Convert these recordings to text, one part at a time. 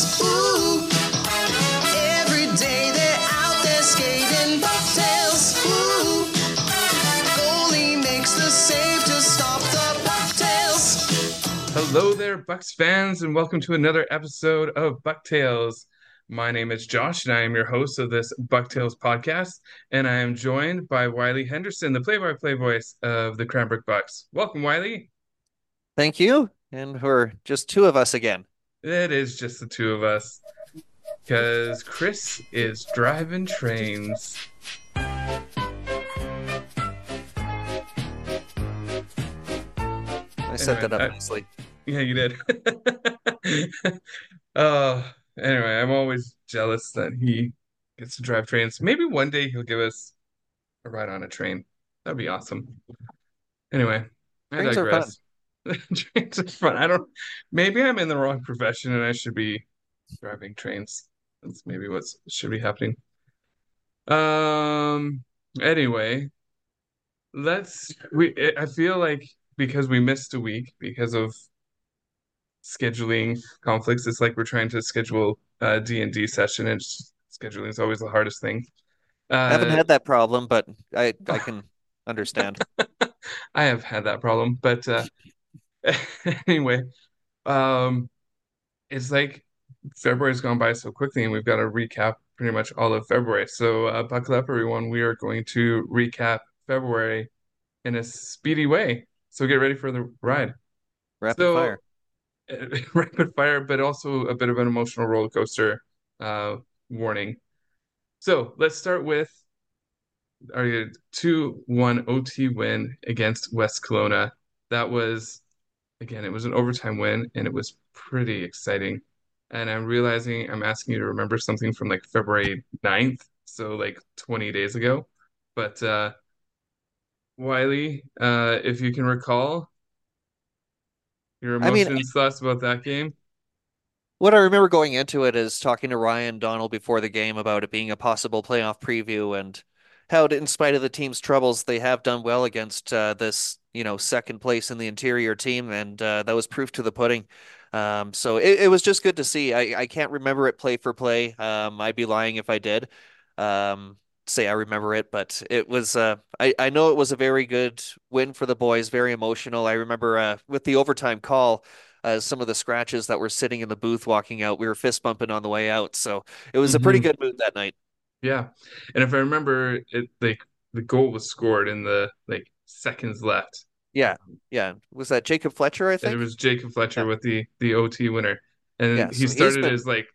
Bucktails. Ooh. Every day they're out there skating. Bucktails. Ooh. Goalie makes the save to stop the Bucktails. Hello there, Bucks fans, and welcome to another episode of Bucktails. My name is Josh, and I am your host of this Bucktails podcast. And I am joined by Wiley Henderson, the play-by-play voice of the Cranbrook Bucks. Welcome, Wiley. Thank you. And we're just two of us again. It is just the two of us, because Chris is driving trains. I set that Anyway, up I- nicely. Yeah, you did. Uh, anyway, I'm always jealous that he gets to drive trains. Maybe one day he'll give us a ride on a train. That'd be awesome. Anyway, I Trains digress. Trains are fun. I don't, maybe I'm in the wrong profession and I should be driving trains. That's maybe what should be happening. Um, anyway, let's we I feel like because we missed a week because of scheduling conflicts. It's like we're trying to schedule a D&D session and scheduling is always the hardest thing. I haven't Uh, had that problem, but I I can understand. I have had that problem, but uh, anyway, um, it's like February's gone by so quickly, and we've got to recap pretty much all of February. So uh, buckle up, everyone. We are going to recap February in a speedy way. So get ready for the ride. Rapid So fire. rapid fire, but also a bit of an emotional roller coaster uh, warning. So let's start with our 2-1 OT win against West Kelowna. That was, again, it was an overtime win, and it was pretty exciting. And I'm realizing I'm asking you to remember something from like February 9th, so like 20 days ago. But uh, Wiley, uh, if you can recall your I mean, emotions, thoughts about that game. what I remember going into it is talking to Ryan Donald before the game about it being a possible playoff preview and how, in spite of the team's troubles, they have done well against uh, this, you know, second place in the interior team, and uh, that was proof to the pudding. Um, so it, it was just good to see. I, I can't remember it play for play. Um, I'd be lying if I did. Um, say I remember it, but it was. Uh, I I know it was a very good win for the boys. Very emotional. I remember uh, with the overtime call uh, some of the scratches that were sitting in the booth walking out. We were fist bumping on the way out. So it was a pretty Mhm. good mood that night. Yeah. And if I remember it like the goal was scored in the like seconds left. Yeah. Yeah. Was that Jacob Fletcher, I And it was Jacob Fletcher Yeah. with the the OT winner. And Yeah. he So started been his like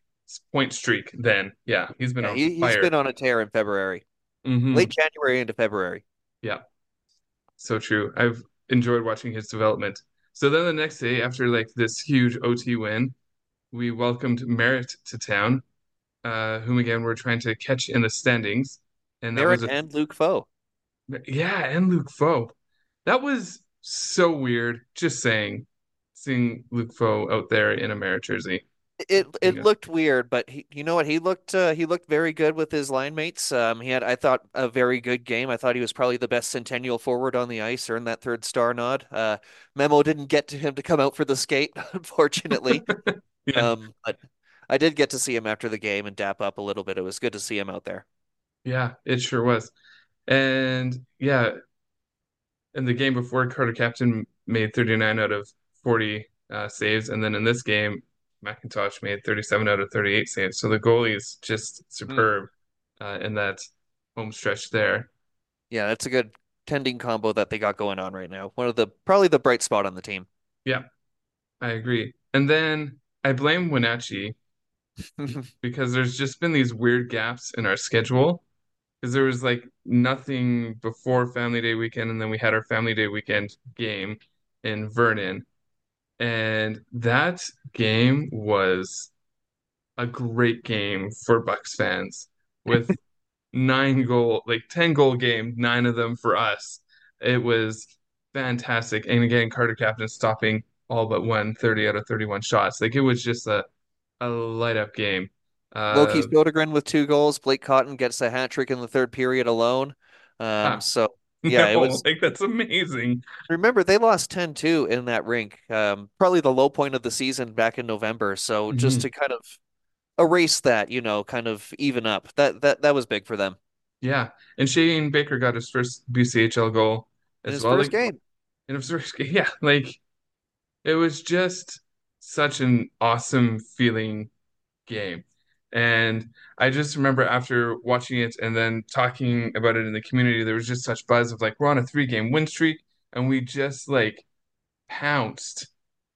point streak then. Yeah, he's been yeah, on he, he's fire. been on a tear in February. Mhm. Late January into February. Yeah. So true. I've enjoyed watching his development. So then the next day, after like this huge OT win, we welcomed Merritt to town, uh, whom again we're trying to catch in the standings. And that Merritt was a and Luke Foe. Yeah, and Luke Foe. That was so weird. Just saying, seeing Luke Foe out there in a Merritt jersey. It it Yeah. looked weird, but he, you know what? He looked uh, he looked very good with his line mates. Um, he had I thought a very good game. I thought he was probably the best Centennial forward on the ice, earned that third star nod. Uh, Memo didn't get to him to come out for the skate, unfortunately. Yeah, Um, but I did get to see him after the game and dap up a little bit. It was good to see him out there. yeah, it sure was. And yeah, in the game before, Carter Capton made 39 out of 40 uh, saves, and then in this game, McIntosh made 37 out of 38 saves. So the goalie is just superb uh, in that home stretch there. Yeah, that's a good tending combo that they got going on right now. One of the probably the bright spot on the team. Yeah, I agree. And then I blame Wenatchee because there's just been these weird gaps in our schedule. Because there was like nothing before Family Day weekend, and then we had our Family Day weekend game in Vernon. And that game was a great game for Bucks fans with nine goal, like 10 goal game, nine of them for us. It was fantastic. And again, Carter Capton stopping all but one 30 out of 31 shots. Like it was just a, a light up game. Loke Uh, Sodergren with two goals. Blake Cotton gets a hat trick in the third period alone. Um, ah, so yeah, it no, was. like that's amazing. Remember, they lost 10-2 in that rink. Um, probably the low point of the season back in November. So just Mhm. to kind of erase that, you know, kind of even up. That that that was big for them Yeah, and Shane Baker got his first BCHL goal in as his well. first Like game. in his first game, yeah, like it was just such an awesome feeling game. And I just remember after watching it and then talking about it in the community, there was just such buzz of like, we're on a three game win streak, and we just like pounced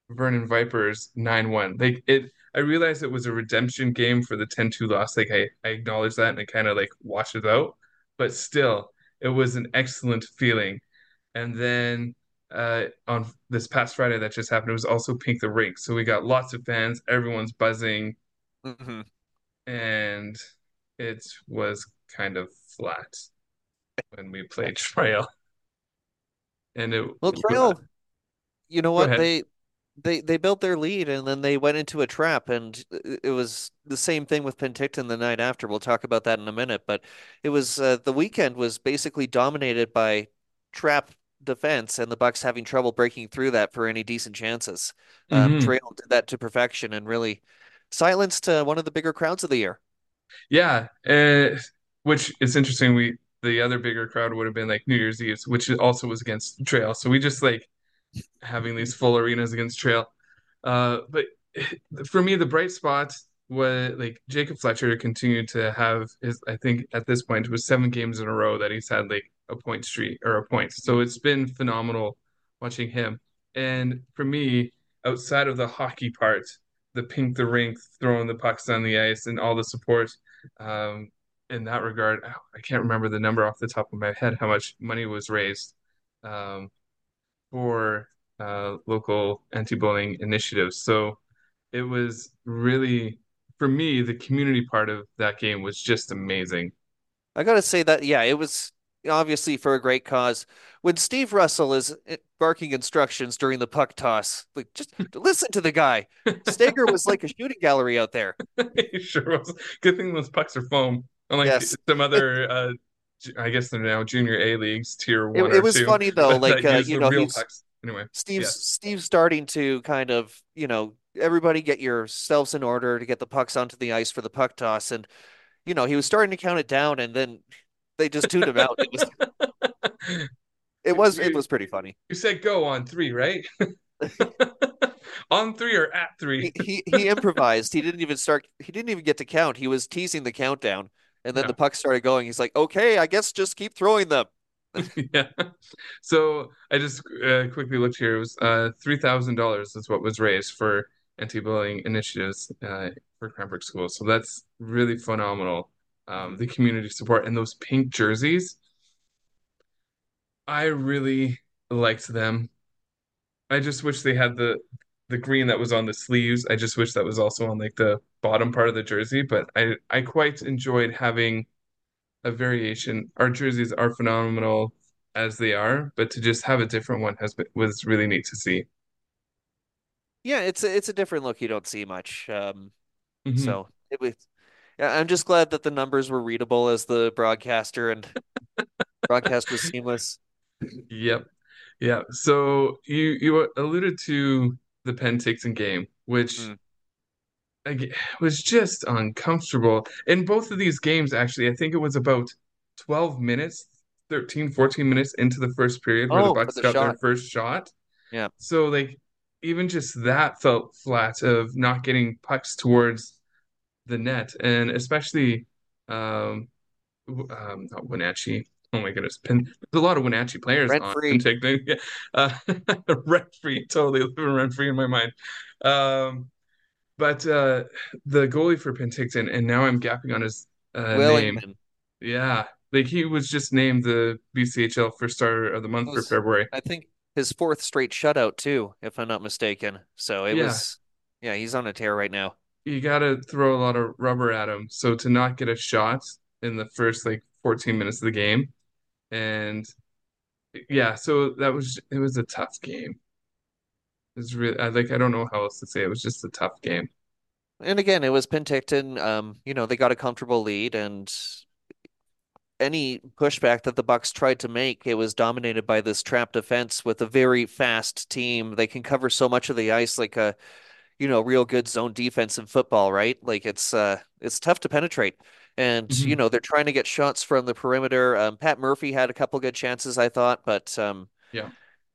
Vernon Vipers 9-1. Like it I realized it was a redemption game for the 10-2 loss. Like I, I acknowledge that and I kind of like washed it out. But still, it was an excellent feeling. And then uh, on this past Friday that just happened, it was also Pink the Rink. So we got lots of fans, everyone's buzzing, hmm and it was kind of flat when we played Trail. And it Well, Trail, you know what? They they they built their lead and then they went into a trap and it it was the same thing with Penticton the night after. We'll talk about that in a minute, but it was uh, the weekend was basically dominated by trap defense and the Bucks having trouble breaking through that for any decent chances. Um, hmm Trail did that to perfection and really silenced uh, one of the bigger crowds of the year. Yeah, uh, which is interesting. We the other bigger crowd would have been like New Year's Eve, which also was against Trail. So we just like having these full arenas against Trail. Uh, but for me, the bright spot was like Jacob Fletcher continued to have his. I think at this point it was seven games in a row that he's had like a point streak or a point. So it's been phenomenal watching him. And for me, outside of the hockey part, the pink the rink, throwing the pucks on the ice, and all the support. Um, in that regard, I can't remember the number off the top of my head how much money was raised. Um, for uh, local anti-bullying initiatives. So it was really, for me, the community part of that game was just amazing. I gotta say that, yeah, it was obviously for a great cause. When Steve Russell is eh, barking instructions during the puck toss, like just listen to the guy. Stager was like a shooting gallery out there. It sure was. Good thing those pucks are foam, unlike Yes. some other, uh, I guess they're now junior A leagues, tier It one it or was two, funny though, like uh, you know. Anyway, Steve's yes. Steve's starting to kind of, you know, everybody get yourselves in order to get the pucks onto the ice for the puck toss. And, you know, he was starting to count it down and then they just tuned him out. It was it was it was pretty funny. you said go on three, right? On three or at three? He, he he improvised. He didn't even start. He didn't even get to count. He was teasing the countdown, and then Yeah. the puck started going. He's like, "Okay, I guess just keep throwing them." Yeah. So I just uh, quickly looked here. It was uh, $3,000 is what was raised for anti-bullying initiatives uh, for Cranbrook schools. So that's really phenomenal. Um, the community support and those pink jerseys, I really liked them. I just wish they had the the green that was on the sleeves. I just wish that was also on like the bottom part of the jersey, but I I quite enjoyed having a variation. Our jerseys are phenomenal as they are, but to just have a different one has been was really neat to see. Yeah, it's a, it's a different look you don't see much. Um, hmm so it was. Yeah, I'm just glad that the numbers were readable as the broadcaster and broadcast was seamless. Yep. Yeah. So you you alluded to the Penticton game, which Mm. ag- was just uncomfortable. In both of these games, actually, I think it was about 12 minutes, 13, 14 minutes into the first period where the Oh, for Bucks the got their first shot. Yeah. So like even just that felt flat of not getting pucks towards the net, and especially um, um not Wenatchee. Oh my goodness, there's a lot of Wenatchee players Rent on free. Penticton. Yeah. Uh, rent free, totally living rent free in my mind. Um, but uh, the goalie for Penticton, and now I'm gapping on his uh, name. Yeah, like he was just named the BCHL First Starter of the Month for February. I think, his fourth straight shutout too, if I'm not mistaken. So it Yeah, was, yeah, he's on a tear right now. You got to throw a lot of rubber at him. So to not get a shot in the first like 14 minutes of the game, and yeah, so that was it was a tough game. It was really I like I don't know how else to say it. Was just a tough game. And again, it was Penticton. Um, you know, they got a comfortable lead, and any pushback that the Bucks tried to make, it was dominated by this trap defense with a very fast team. They can cover so much of the ice. Like, uh, you know, real good zone defense in football, right? Like it's uh it's tough to penetrate. And, you Mhm. know, they're trying to get shots from the perimeter. Um, Pat Murphy had a couple good chances, I thought, but um Yeah.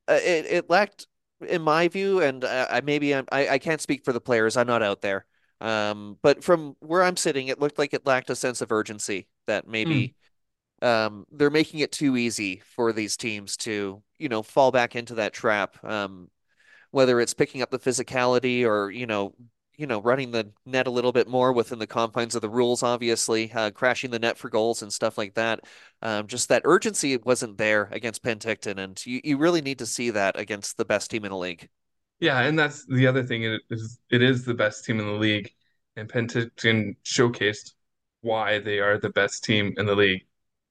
uh, it it lacked, in my view, and I, I maybe I'm, I I can't speak for the players. I'm not out there. Um, but from where I'm sitting, it looked like it lacked a sense of urgency that Mm. maybe um, they're making it too easy for these teams to, you know, fall back into that trap. Um, whether it's picking up the physicality or, you know, you know, running the net a little bit more within the confines of the rules, obviously, uh, crashing the net for goals and stuff like that. Um, just that urgency wasn't there against Penticton, and you, you really need to see that against the best team in the league. Yeah, and that's the other thing. It is it is the best team in the league, and Penticton showcased why they are the best team in the league.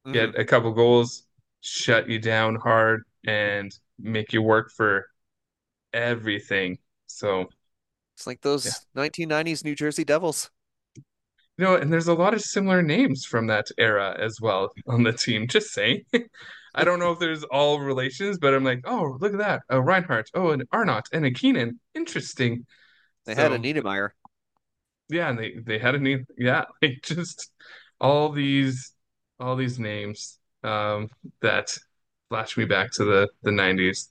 hmm Get a couple goals, shut you down hard, and make you work for everything. So It's like yeah, those 1990s New Jersey Devils. you know, and there's a lot of similar names from that era as well on the team. Just saying. I don't know if there's all relations, but I'm like, oh, look at that, a Reinhardt, oh, an Arnott, and a Keenan. Interesting. They had a So Niedermayer. yeah, and they they had a name. Yeah, like just all these all these names um that flash me back to the the 90s.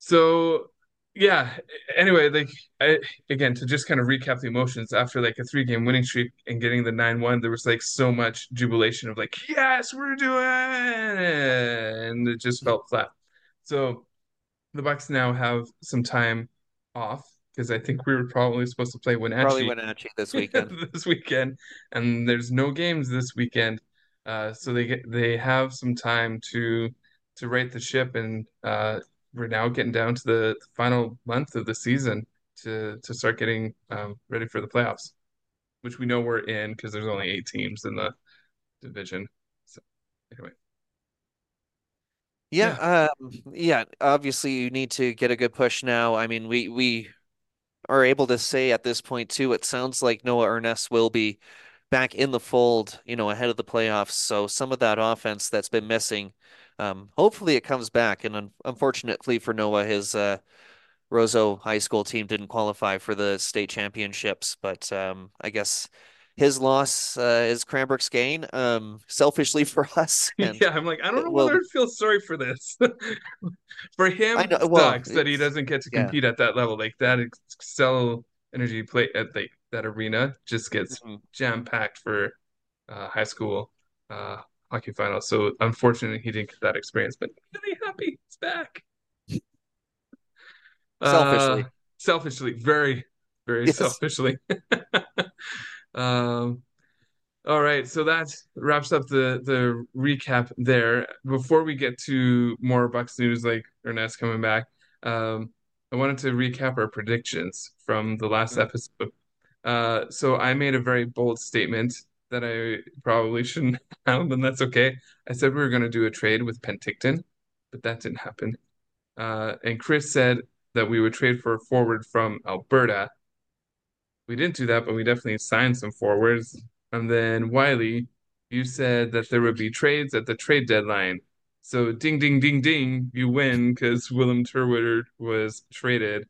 So yeah, anyway, like I again to just kind of recap the emotions after like a three game winning streak and getting the 9-1, there was like so much jubilation of like, yes, we're doing it, and it just felt flat. So the Bucks now have some time off because I think we were probably supposed to play when actually Probably Wenatchee Wenatchee this weekend. this weekend, and there's no games this weekend, uh, so they get they have some time to to right the ship, and uh, we're now getting down to the final month of the season to to start getting um, ready for the playoffs, which we know we're in because there's only eight teams in the division. So anyway, yeah, Yeah, um, yeah. Obviously, you need to get a good push now. I mean, we we are able to say at this point too, it sounds like Noah Ernest will be back in the fold, you know, ahead of the playoffs. So some of that offense that's been missing, um, hopefully it comes back. And un unfortunately for Noah, his uh, Roseau High School team didn't qualify for the state championships, but um, I guess his loss uh, is Cranbrook's gain, um, selfishly for us, yeah. I'm like, I don't it know will. whether to feel sorry for this. For I him, know. Well, sucks that he doesn't get to yeah. compete at that level. Like that Xcel Energy play at like that arena just gets Mhm. jam packed for uh, high school uh, hockey finals. So unfortunately, he didn't get that experience. But really happy he's back. Uh, Selfishly, selfishly, very, very yes. selfishly. Um, all right, so that wraps up the the recap there. Before we get to more Bucks news, like Ernest coming back, um, I wanted to recap our predictions from the last Mhm. episode. Uh, so I made a very bold statement that I probably shouldn't have, and that's okay. I said we were going to do a trade with Penticton, but that didn't happen. Uh, and Chris said that we would trade for a forward from Alberta. We didn't do that, but we definitely signed some forwards. And then Wiley, you said that there would be trades at the trade deadline. So ding, ding, ding, ding, you win because Willem Terwilliger was traded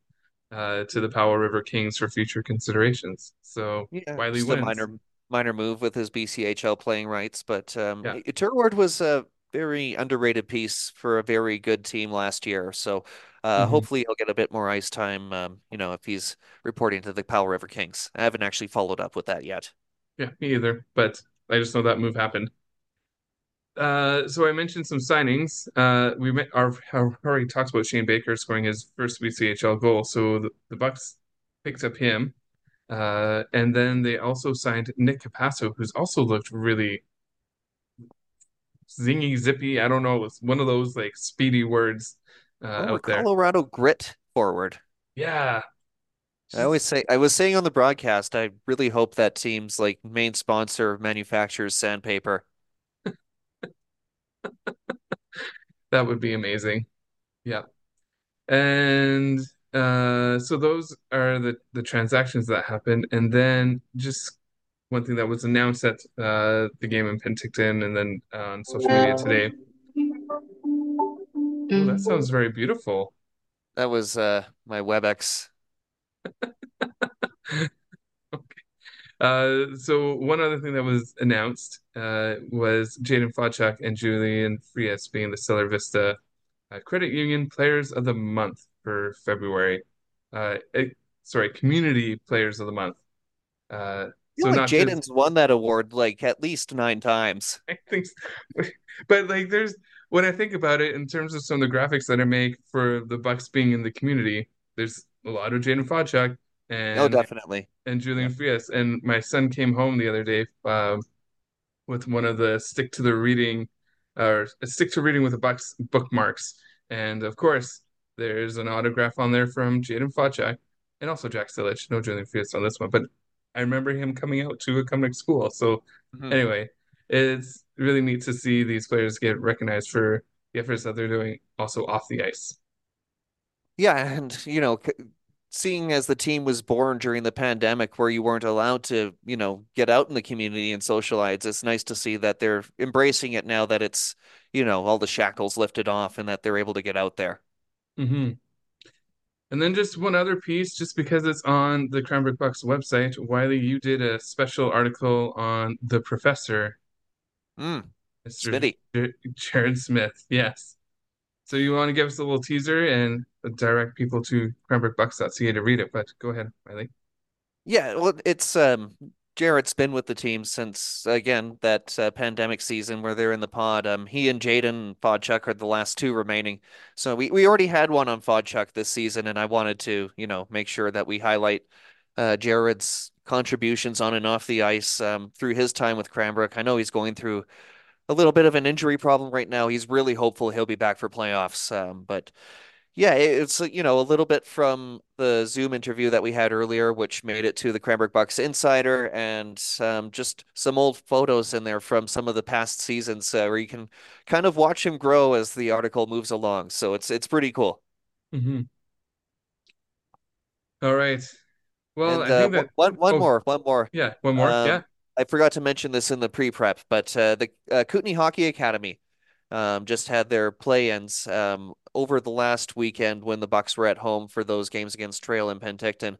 uh, to the Powell River Kings for future considerations. So Yeah, Wiley wins. minor minor move with his BCHL playing rights, but um, Yeah. Turward was a very underrated piece for a very good team last year. So uh, hmm hopefully he'll get a bit more ice time. Um, you know, if he's reporting to the Powell River Kings. I haven't actually followed up with that yet. Yeah, me either. But I just know that move happened. Uh, so I mentioned some signings. Uh, we met, our, our already talked about Shane Baker scoring his first BCHL goal. So the, the Bucks picked up him. Uh, and then they also signed Nick Capasso, who's also looked really zingy, zippy. I don't know. It's one of those like speedy words uh, Oh, out there. Colorado grit forward. Yeah. I always say I was saying on the broadcast, I really hope that team's like main sponsor manufactures sandpaper. that would be amazing. Yeah. And uh, so those are the the transactions that happened. And then just one thing that was announced at uh, the game in Penticton and then on social media today. Oh, that sounds very beautiful. That was uh my WebEx Uh, so one other thing that was announced uh, was Jaden Fodchuk and Julian Frias being the Stellar Vista uh, Credit Union Players of the Month for February. Uh, it, sorry, Community Players of the Month. Uh, so like not just Jaden's won that award like at least nine times. I think, but like there's when I think about it in terms of some of the graphics that I make for the Bucks being in the community, there's a lot of Jaden Fodchuk Oh, definitely. and Yeah. Julian Frias. And my son came home the other day um, with one of the stick to the reading or stick to reading with the Bucks bookmarks. And of course, there's an autograph on there from Jaden Fodchuk and also Jack Stillage. No Julian Frias on this one, but I remember him coming out to a Cumnock school. So Mhm. anyway, it's really neat to see these players get recognized for the efforts that they're doing also off the ice. Yeah, and you know, seeing as the team was born during the pandemic where you weren't allowed to, you know, get out in the community and socialize, it's nice to see that they're embracing it now that it's, you know, all the shackles lifted off and that they're able to get out there. Hmm And then just one other piece, just because it's on the Cranbrook Bucks website, Wiley, you did a special article on the professor, Mm, Mr. Smitty. J- Jared Smith. Yes. So you want to give us a little teaser and direct people to cranbrookbucks.ca to read it, but go ahead, Wiley. Yeah, well, it's um Jarrett's been with the team since again that uh, pandemic season where they're in the pod. Um, he and Jaden Fodchuk are the last two remaining. So we we already had one on Fodchuk this season, and I wanted to you know make sure that we highlight uh, Jared's contributions on and off the ice um, through his time with Cranbrook. I know he's going through a little bit of an injury problem right now. He's really hopeful he'll be back for playoffs. Um, but yeah, it's you know a little bit from the Zoom interview that we had earlier, which made it to the Cranbrook Bucks Insider, and um, just some old photos in there from some of the past seasons uh, where you can kind of watch him grow as the article moves along. So it's it's pretty cool. hmm All right. Well, And I uh, think that, one one oh, more, one more. yeah, one more. Yeah. Um, I forgot to mention this in the pre-prep, but uh, the uh, Kootenay Hockey Academy um, just had their play-ins um, over the last weekend when the Bucks were at home for those games against Trail and Penticton.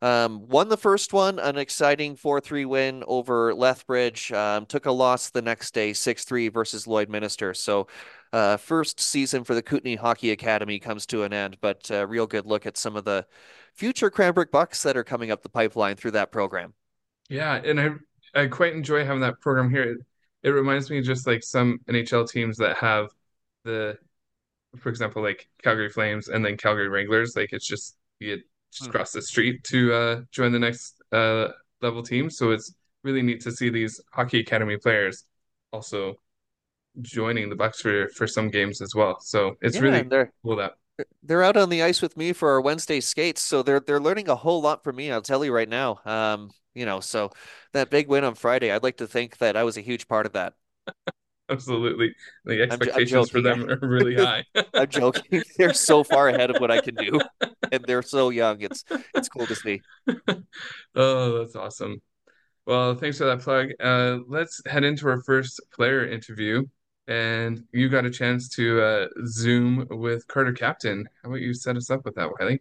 Um, won the first one, an exciting 4-3 win over Lethbridge. Um, took a loss the next day, 6-3 versus Lloydminster. So, uh, first season for the Kootenay Hockey Academy comes to an end, but a real good look at some of the future Cranbrook Bucks that are coming up the pipeline through that program. Yeah, and I I quite enjoy having that program here. It, it reminds me just like some NHL teams that have the, for example, like Calgary Flames and then Calgary Wranglers. Like it's just you just Mhm. cross the street to uh, join the next uh, level team. So it's really neat to see these hockey academy players also joining the Bucks for for some games as well. So it's Yeah, really they're cool that. they're out on the ice with me for our Wednesday skates, so they're they're learning a whole lot from me. I'll tell you right now. Um, you know, so that big win on Friday, I'd like to think that I was a huge part of that. Absolutely, the I'm j- I'm expectations for them are really high. I'm joking. They're so far ahead of what I can do, and they're so young. It's it's cool to see. Oh, that's awesome. Well, thanks for that plug. Uh, let's head into our first player interview. And you got a chance to uh, Zoom with Carter Capton. How about you set us up with that, Wiley?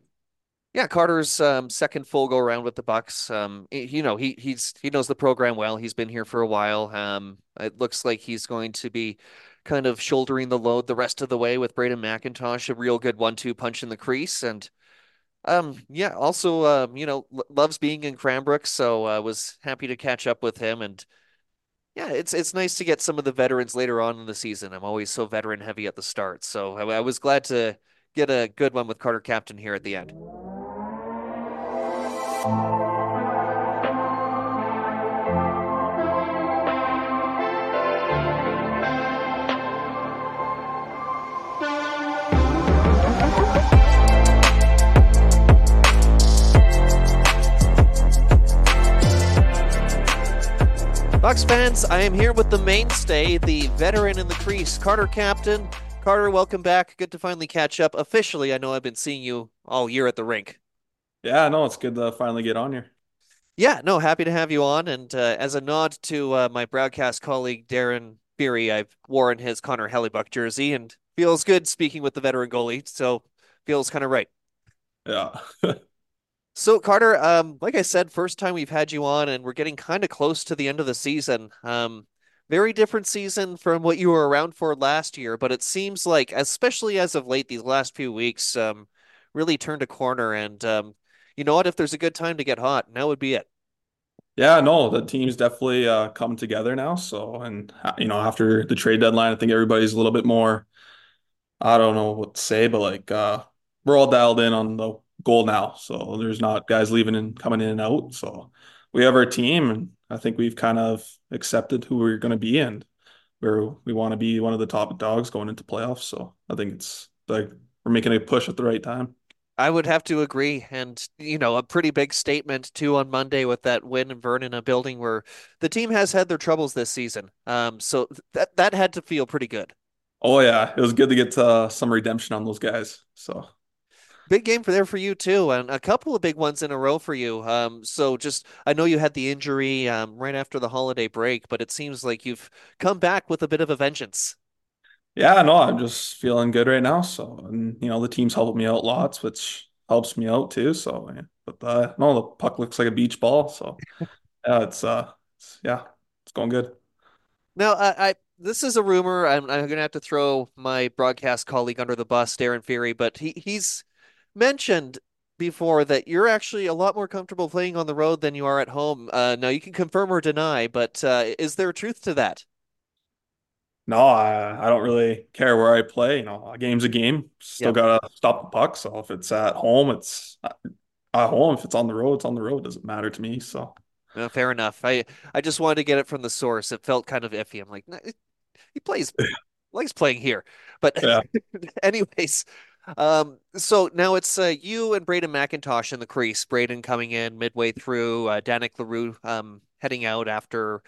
Yeah, Carter's um, second full go around with the Bucks. Um, you know, he he's he knows the program well. He's been here for a while. Um, it looks like he's going to be kind of shouldering the load the rest of the way with Braden McIntosh, a real good one-two punch in the crease, and um, yeah, also um, you know, loves being in Cranbrook, so uh, was happy to catch up with him. And yeah, it's it's nice to get some of the veterans later on in the season. I'm always so veteran heavy at the start, so I, I was glad to get a good one with Carter Capton here at the end. Bucks fans, I am here with the mainstay, the veteran in the crease, Carter Capton. Carter, welcome back. Good to finally catch up. Officially, I know I've been seeing you all year at the rink. Yeah, no, it's good to finally get on here. Yeah, no, happy to have you on. And uh, as a nod to uh, my broadcast colleague Darren Beery, I've worn his Connor Hellebuyck jersey and feels good speaking with the veteran goalie. So feels kind of right. Yeah. So Carter, um, like I said, first time we've had you on, and we're getting kind of close to the end of the season. Um, very different season from what you were around for last year, but it seems like, especially as of late, these last few weeks, um, really turned a corner. And um, you know what? If there's a good time to get hot, now would be it. Yeah, no, the team's definitely uh, come together now. So, and uh, you know, after the trade deadline, I think everybody's a little bit more, I don't know what to say, but like uh, we're all dialed in on the goal now. So there's not guys leaving and coming in and out. So we have our team, and I think we've kind of accepted who we're going to be and where we want to be one of the top dogs going into playoffs. So I think it's like we're making a push at the right time. I would have to agree. And, you know, a pretty big statement too on Monday with that win in Vernon, a building where the team has had their troubles this season. Um, so that that had to feel pretty good. Oh yeah, it was good to get uh, some redemption on those guys. So Big game for there for you too, and a couple of big ones in a row for you. Um, so just I know you had the injury um, right after the holiday break, but it seems like you've come back with a bit of a vengeance. Yeah, no, I'm just feeling good right now. So and you know the team's helping me out lots, which helps me out too. So yeah. but uh, no, the puck looks like a beach ball. So yeah, it's uh, it's, yeah, it's going good. Now, I, I this is a rumor. I'm, I'm going to have to throw my broadcast colleague under the bus, Darren Fury, but he he's mentioned before that you're actually a lot more comfortable playing on the road than you are at home. Uh, now you can confirm or deny, but uh, is there truth to that? No, I, I don't really care where I play. You know, a game's a game. Still Yeah, gotta stop the puck. So if it's at home, it's at home. If it's on the road, it's on the road. Doesn't matter to me. So fair enough. I I just wanted to get it from the source. It felt kind of iffy. I'm like, "Nah, he plays likes playing here, but yeah, anyways. Um, so now it's uh, you and Braden McIntosh in the crease. Braden coming in midway through, uh, Danik LaRue um, heading out after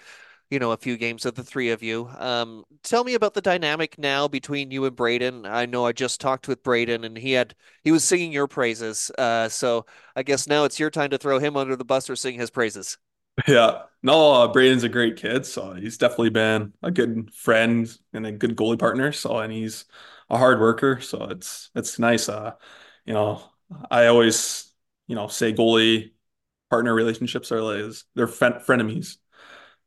you know, a few games of the three of you. Um, tell me about the dynamic now between you and Braden. I know I just talked with Braden and he had he was singing your praises. Uh, so I guess now it's your time to throw him under the bus or sing his praises. yeah. No, uh, Braden's a great kid. So he's definitely been a good friend and a good goalie partner. So and he's a hard worker. So it's it's nice. Uh, you know, I always you know say goalie partner relationships are like they're frenemies.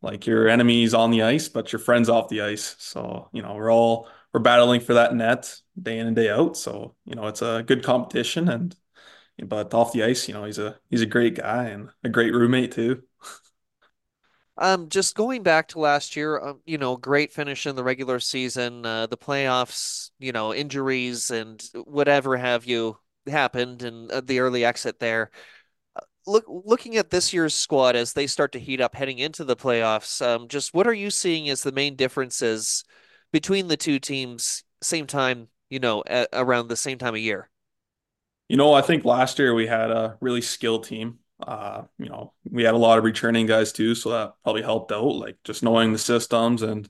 Like your enemies on the ice, but your friends off the ice. So, you know, we're all we're battling for that net day in and day out. So, you know, it's a good competition and but off the ice, you know, he's a he's a great guy and a great roommate too. Um, just going back to last year, um, you know, great finish in the regular season, uh, the playoffs, you know, injuries and whatever have you happened and uh, the early exit there. Look looking at this year's squad as they start to heat up heading into the playoffs, um, just what are you seeing as the main differences between the two teams, same time, you know, around the same time of year? You know, I think last year we had a really skilled team. Uh, you know, we had a lot of returning guys too, so that probably helped out, like just knowing the systems and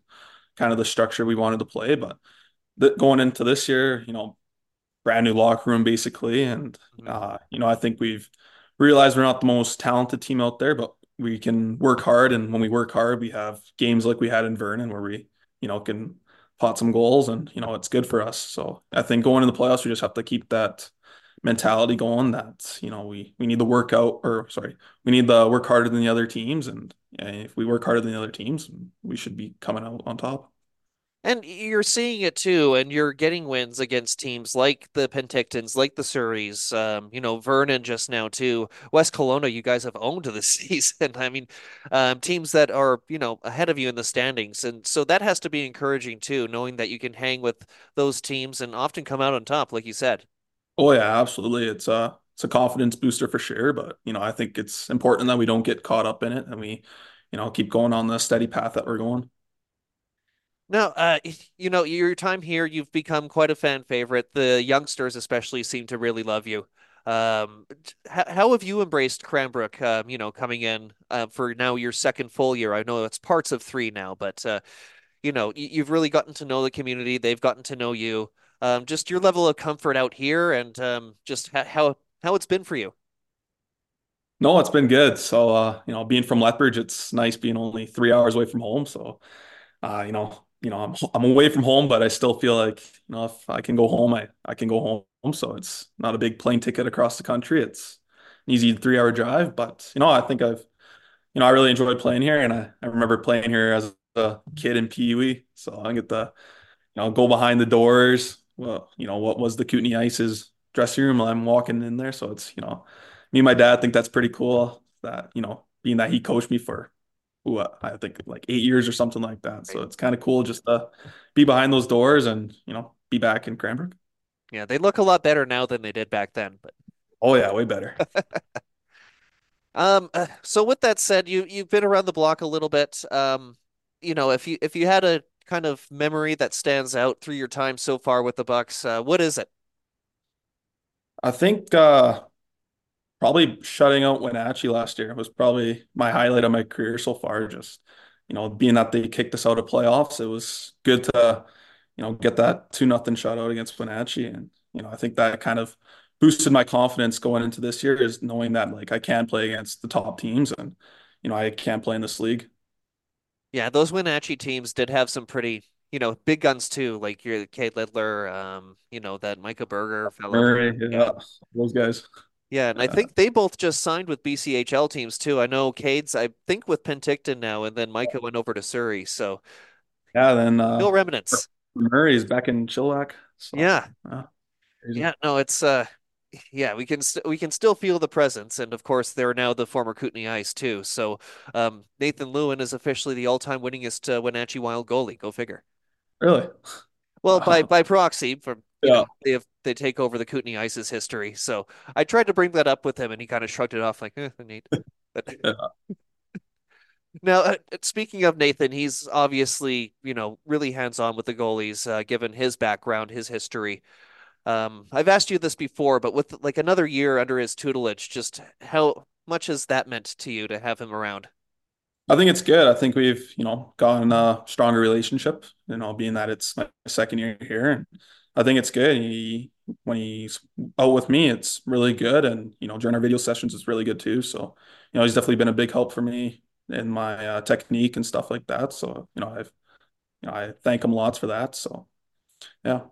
kind of the structure we wanted to play. But th going into this year, you know, brand new locker room basically. And Mhm. uh, you know, I think we've realized we're not the most talented team out there, but we can work hard. And when we work hard, we have games like we had in Vernon where we, you know, can pot some goals and, you know, it's good for us. So I think going in the playoffs, we just have to keep that mentality going that, you know, we we need to work out or sorry, we need to work harder than the other teams. And yeah, if we work harder than the other teams, we should be coming out on top. And you're seeing it too, and you're getting wins against teams like the Pentictons, like the Surreys, um, you know, Vernon just now too. West Kelowna, you guys have owned this season. I mean, um, teams that are, you know, ahead of you in the standings. And so that has to be encouraging too, knowing that you can hang with those teams and often come out on top, like you said. Oh yeah, absolutely. It's a it's a confidence booster for sure, but you know, I think it's important that we don't get caught up in it and we, you know, keep going on the steady path that we're going. Now, uh, you know, your time here, you've become quite a fan favorite. The youngsters especially seem to really love you. Um, how, how have you embraced Cranbrook, um, you know, coming in uh, for now your second full year? I know it's parts of three now, but uh, you know, you, you've really gotten to know the community. They've gotten to know you. Um, just your level of comfort out here and um, just how how it's been for you. No, it's been good. So uh, you know, being from Lethbridge, it's nice being only three hours away from home. So uh, you know, you know, I'm I'm away from home, but I still feel like, you know, if I can go home, I I can go home. So it's not a big plane ticket across the country. It's an easy three hour drive. But you know, I think I've you know I really enjoyed playing here, and I, I remember playing here as a kid in peewee, so I get the you know go behind the doors. Well, you know what was the Kootenay Ice's dressing room? I'm walking in there, so it's you know me and my dad think that's pretty cool. That you know being that he coached me for ooh, I think like eight years or something like that. So it's kind of cool just to be behind those doors and you know be back in Cranbrook. Yeah, they look a lot better now than they did back then, but Oh yeah, way better. Um, uh, so with that said, you you've been around the block a little bit. Um, you know, if you if you had a kind of memory that stands out through your time so far with the Bucks, uh, what is it? I think uh probably shutting out Wenatchee last year was probably my highlight of my career so far. Just, you know, being that they kicked us out of playoffs, it was good to, you know, get that two nothing shutout against Wenatchee. And, you know, I think that kind of boosted my confidence going into this year is knowing that like I can play against the top teams and, you know, I can play in this league. Yeah, those Wenatchee teams did have some pretty, you know, big guns too, like your Cade Littler, um, you know, that Micah Berger fellow. Murray, yeah, those guys. Yeah, and I Yeah. think they both just signed with BCHL teams too. I know Cade's, I think with Penticton now, and then Micah went over to Surrey, so Yeah, then still uh remnants. Murray's back in Chilliwack. So Yeah, yeah, yeah, no, it's uh, yeah, we can st we can still feel the presence, and of course they're now the former Kootenay Ice too. So, um, Nathan Lieuwen is officially the all-time winningest uh, Wenatchee Wild goalie. Go figure. Really? Well, by Wow. by proxy, from Yeah. they have they take over the Kootenay Ice's history. So I tried to bring that up with him, and he kind of shrugged it off like, eh, neat. But Yeah. now, uh, speaking of Nathan, he's obviously you know really hands-on with the goalies, uh, given his background, his history. Um, I've asked you this before, but with like another year under his tutelage, just how much has that meant to you to have him around? I think it's good. I think we've, you know, gotten a stronger relationship, you know, being that it's my second year here. And I think it's good. He, when he's out with me, it's really good. And, you know, during our video sessions, it's really good too. So, you know, he's definitely been a big help for me in my uh, technique and stuff like that. So, you know, I've, you know, I thank him lots for that. So, yeah.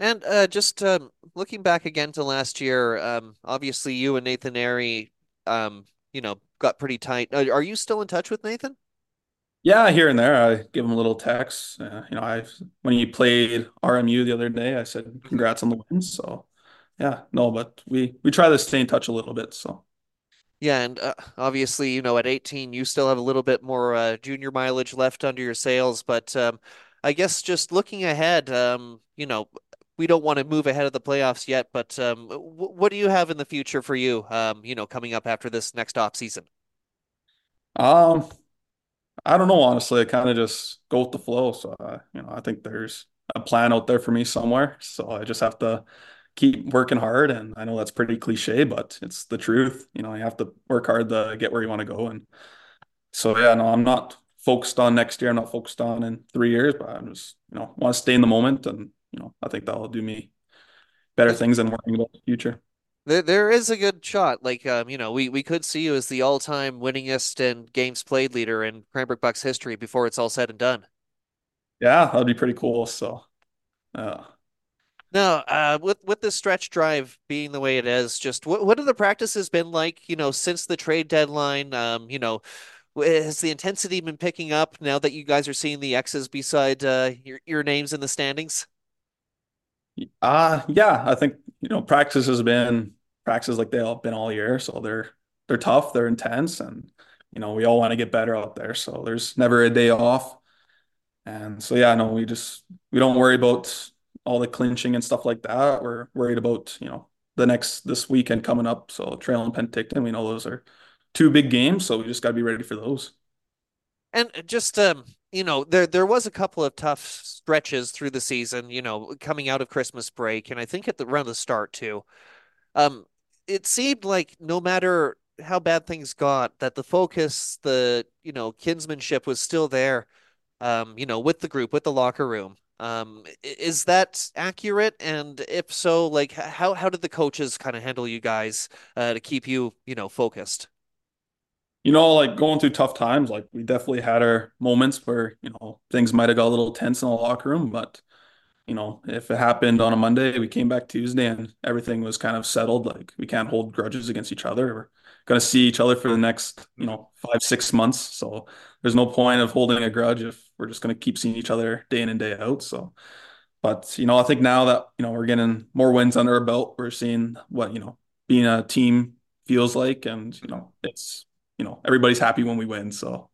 And uh, just um, looking back again to last year, um, obviously you and Nathan Airy, um, you know, got pretty tight. Uh, are you still in touch with Nathan? Yeah, here and there, I give them a little text. Uh, you know, I when he played RMU the other day, I said congrats on the win. So, yeah, no, but we we try to stay in touch a little bit. So, Yeah, and uh, obviously, you know, at 18, you still have a little bit more uh, junior mileage left under your sails. But um, I guess just looking ahead, um, you know, we don't want to move ahead of the playoffs yet, but um, w what do you have in the future for you, um, you know, coming up after this next off season? um, I don't know, honestly. I kind of just go with the flow. So, uh, you know, I think there's a plan out there for me somewhere. So I just have to keep working hard. And I know that's pretty cliche, but it's the truth. You know, you have to work hard to get where you want to go. And so, yeah, no, I'm not focused on next year. I'm not focused on in three years, but I'm just, you know, want to stay in the moment. And, you know, I think that'll do me better things than worrying about the future. There, there is a good shot. Like, um, you know, we, we could see you as the all-time winningest and games played leader in Cranbrook Bucks history before it's all said and done. Yeah, that'd be pretty cool. So, uh, Now, uh, with with this stretch drive being the way it is, just what what have the practices been like, you know, since the trade deadline? Um, you know, has the intensity been picking up now that you guys are seeing the X's beside uh, your your names in the standings? Uh yeah, I think you know practice has been practices like they've been all year, so they're they're tough, they're intense, and you know we all want to get better out there. So there's never a day off, and so yeah, no, we just we don't worry about all the clinching and stuff like that. We're worried about you know the next this weekend coming up. So Trail and Penticton, we know those are two big games, so we just got to be ready for those. And just um, you know, there there was a couple of tough stretches through the season, you know, coming out of Christmas break, and I think at the around the start too. Um, it seemed like no matter how bad things got, that the focus, the, you know, kinsmanship was still there, um, you know, with the group, with the locker room. Um, is that accurate? And if so, like, how how did the coaches kind of handle you guys uh, to keep you, you know, focused? You know, like going through tough times, like we definitely had our moments where, you know, things might have got a little tense in the locker room, but you know, if it happened on a Monday, we came back Tuesday and everything was kind of settled. Like we can't hold grudges against each other. We're going to see each other for the next, you know, five, six months. So there's no point of holding a grudge if we're just going to keep seeing each other day in and day out. So, but, you know, I think now that, you know, we're getting more wins under our belt, we're seeing what, you know, being a team feels like. And, you know, it's, you know, everybody's happy when we win. So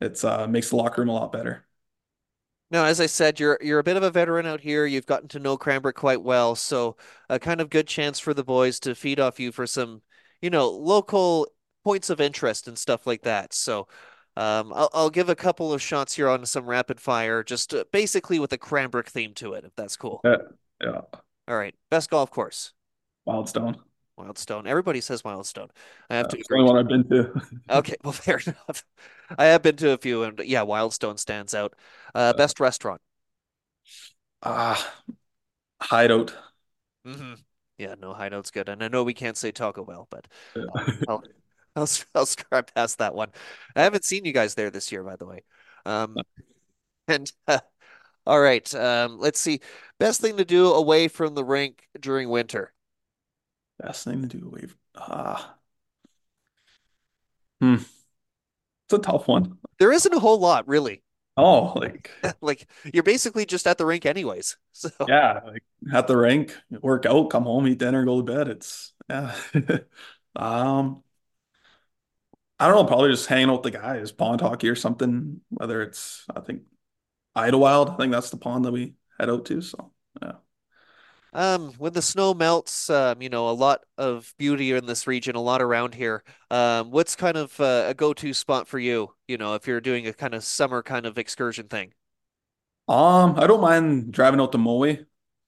it's, uh, makes the locker room a lot better. Now, as I said, you're you're a bit of a veteran out here. You've gotten to know Cranbrook quite well, so a kind of good chance for the boys to feed off you for some, you know, local points of interest and stuff like that. So, um, I'll I'll give a couple of shots here on some rapid fire, just uh, basically with a Cranbrook theme to it, if that's cool. Yeah. Yeah. All right, best golf course, Wildstone. Wildstone. Everybody says Wildstone. I have to That's the only one I've been to. Okay, well, fair enough. I have been to a few, and yeah, Wildstone stands out. Uh, best restaurant. Ah, hideout. hmm Yeah, no, Hideout's good, and I know we can't say Taco Bell, but Yeah. uh, I'll I'll I'll scrap past that one. I haven't seen you guys there this year, by the way. Um, and uh, all right, um, let's see. Best thing to do away from the rink during winter. Best thing to do, wave. Ah, hmm. It's a tough one. There isn't a whole lot, really. Oh, like Like you're basically just at the rink anyways. So yeah, like at the rink, work out, come home, eat dinner, go to bed. It's yeah. Um, I don't know, probably just hanging out with the guys, pond hockey or something. Whether it's, I think Idlewild, I think that's the pond that we head out to. So yeah. Um, when the snow melts, um, you know, a lot of beauty in this region, a lot around here. Um, what's kind of uh, a go-to spot for you, you know, if you're doing a kind of summer kind of excursion thing? Um, I don't mind driving out to Moe,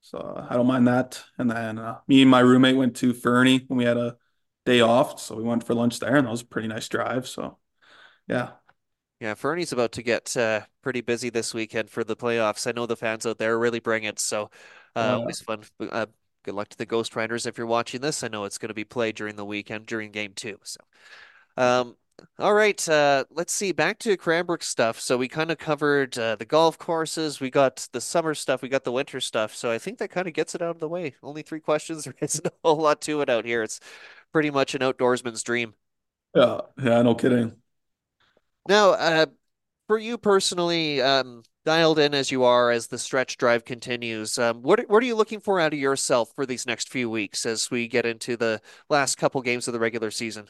so I don't mind that. And then uh, me and my roommate went to Fernie when we had a day off, so we went for lunch there, and that was a pretty nice drive. So yeah, Yeah, Fernie's about to get uh, pretty busy this weekend for the playoffs. I know the fans out there really bring it, so uh, always fun. Uh, good luck to the Ghost Riders if you're watching this. I know it's going to be played during the weekend during game two. So, um, all right, uh, let's see. Back to Cranbrook stuff. So we kind of covered uh, the golf courses. We got the summer stuff. We got the winter stuff. So I think that kind of gets it out of the way. Only three questions. There isn't a whole lot to it out here. It's pretty much an outdoorsman's dream. yeah, yeah, no kidding. Now, uh, for you personally, um, dialed in as you are as the stretch drive continues, um, what what are you looking for out of yourself for these next few weeks as we get into the last couple games of the regular season?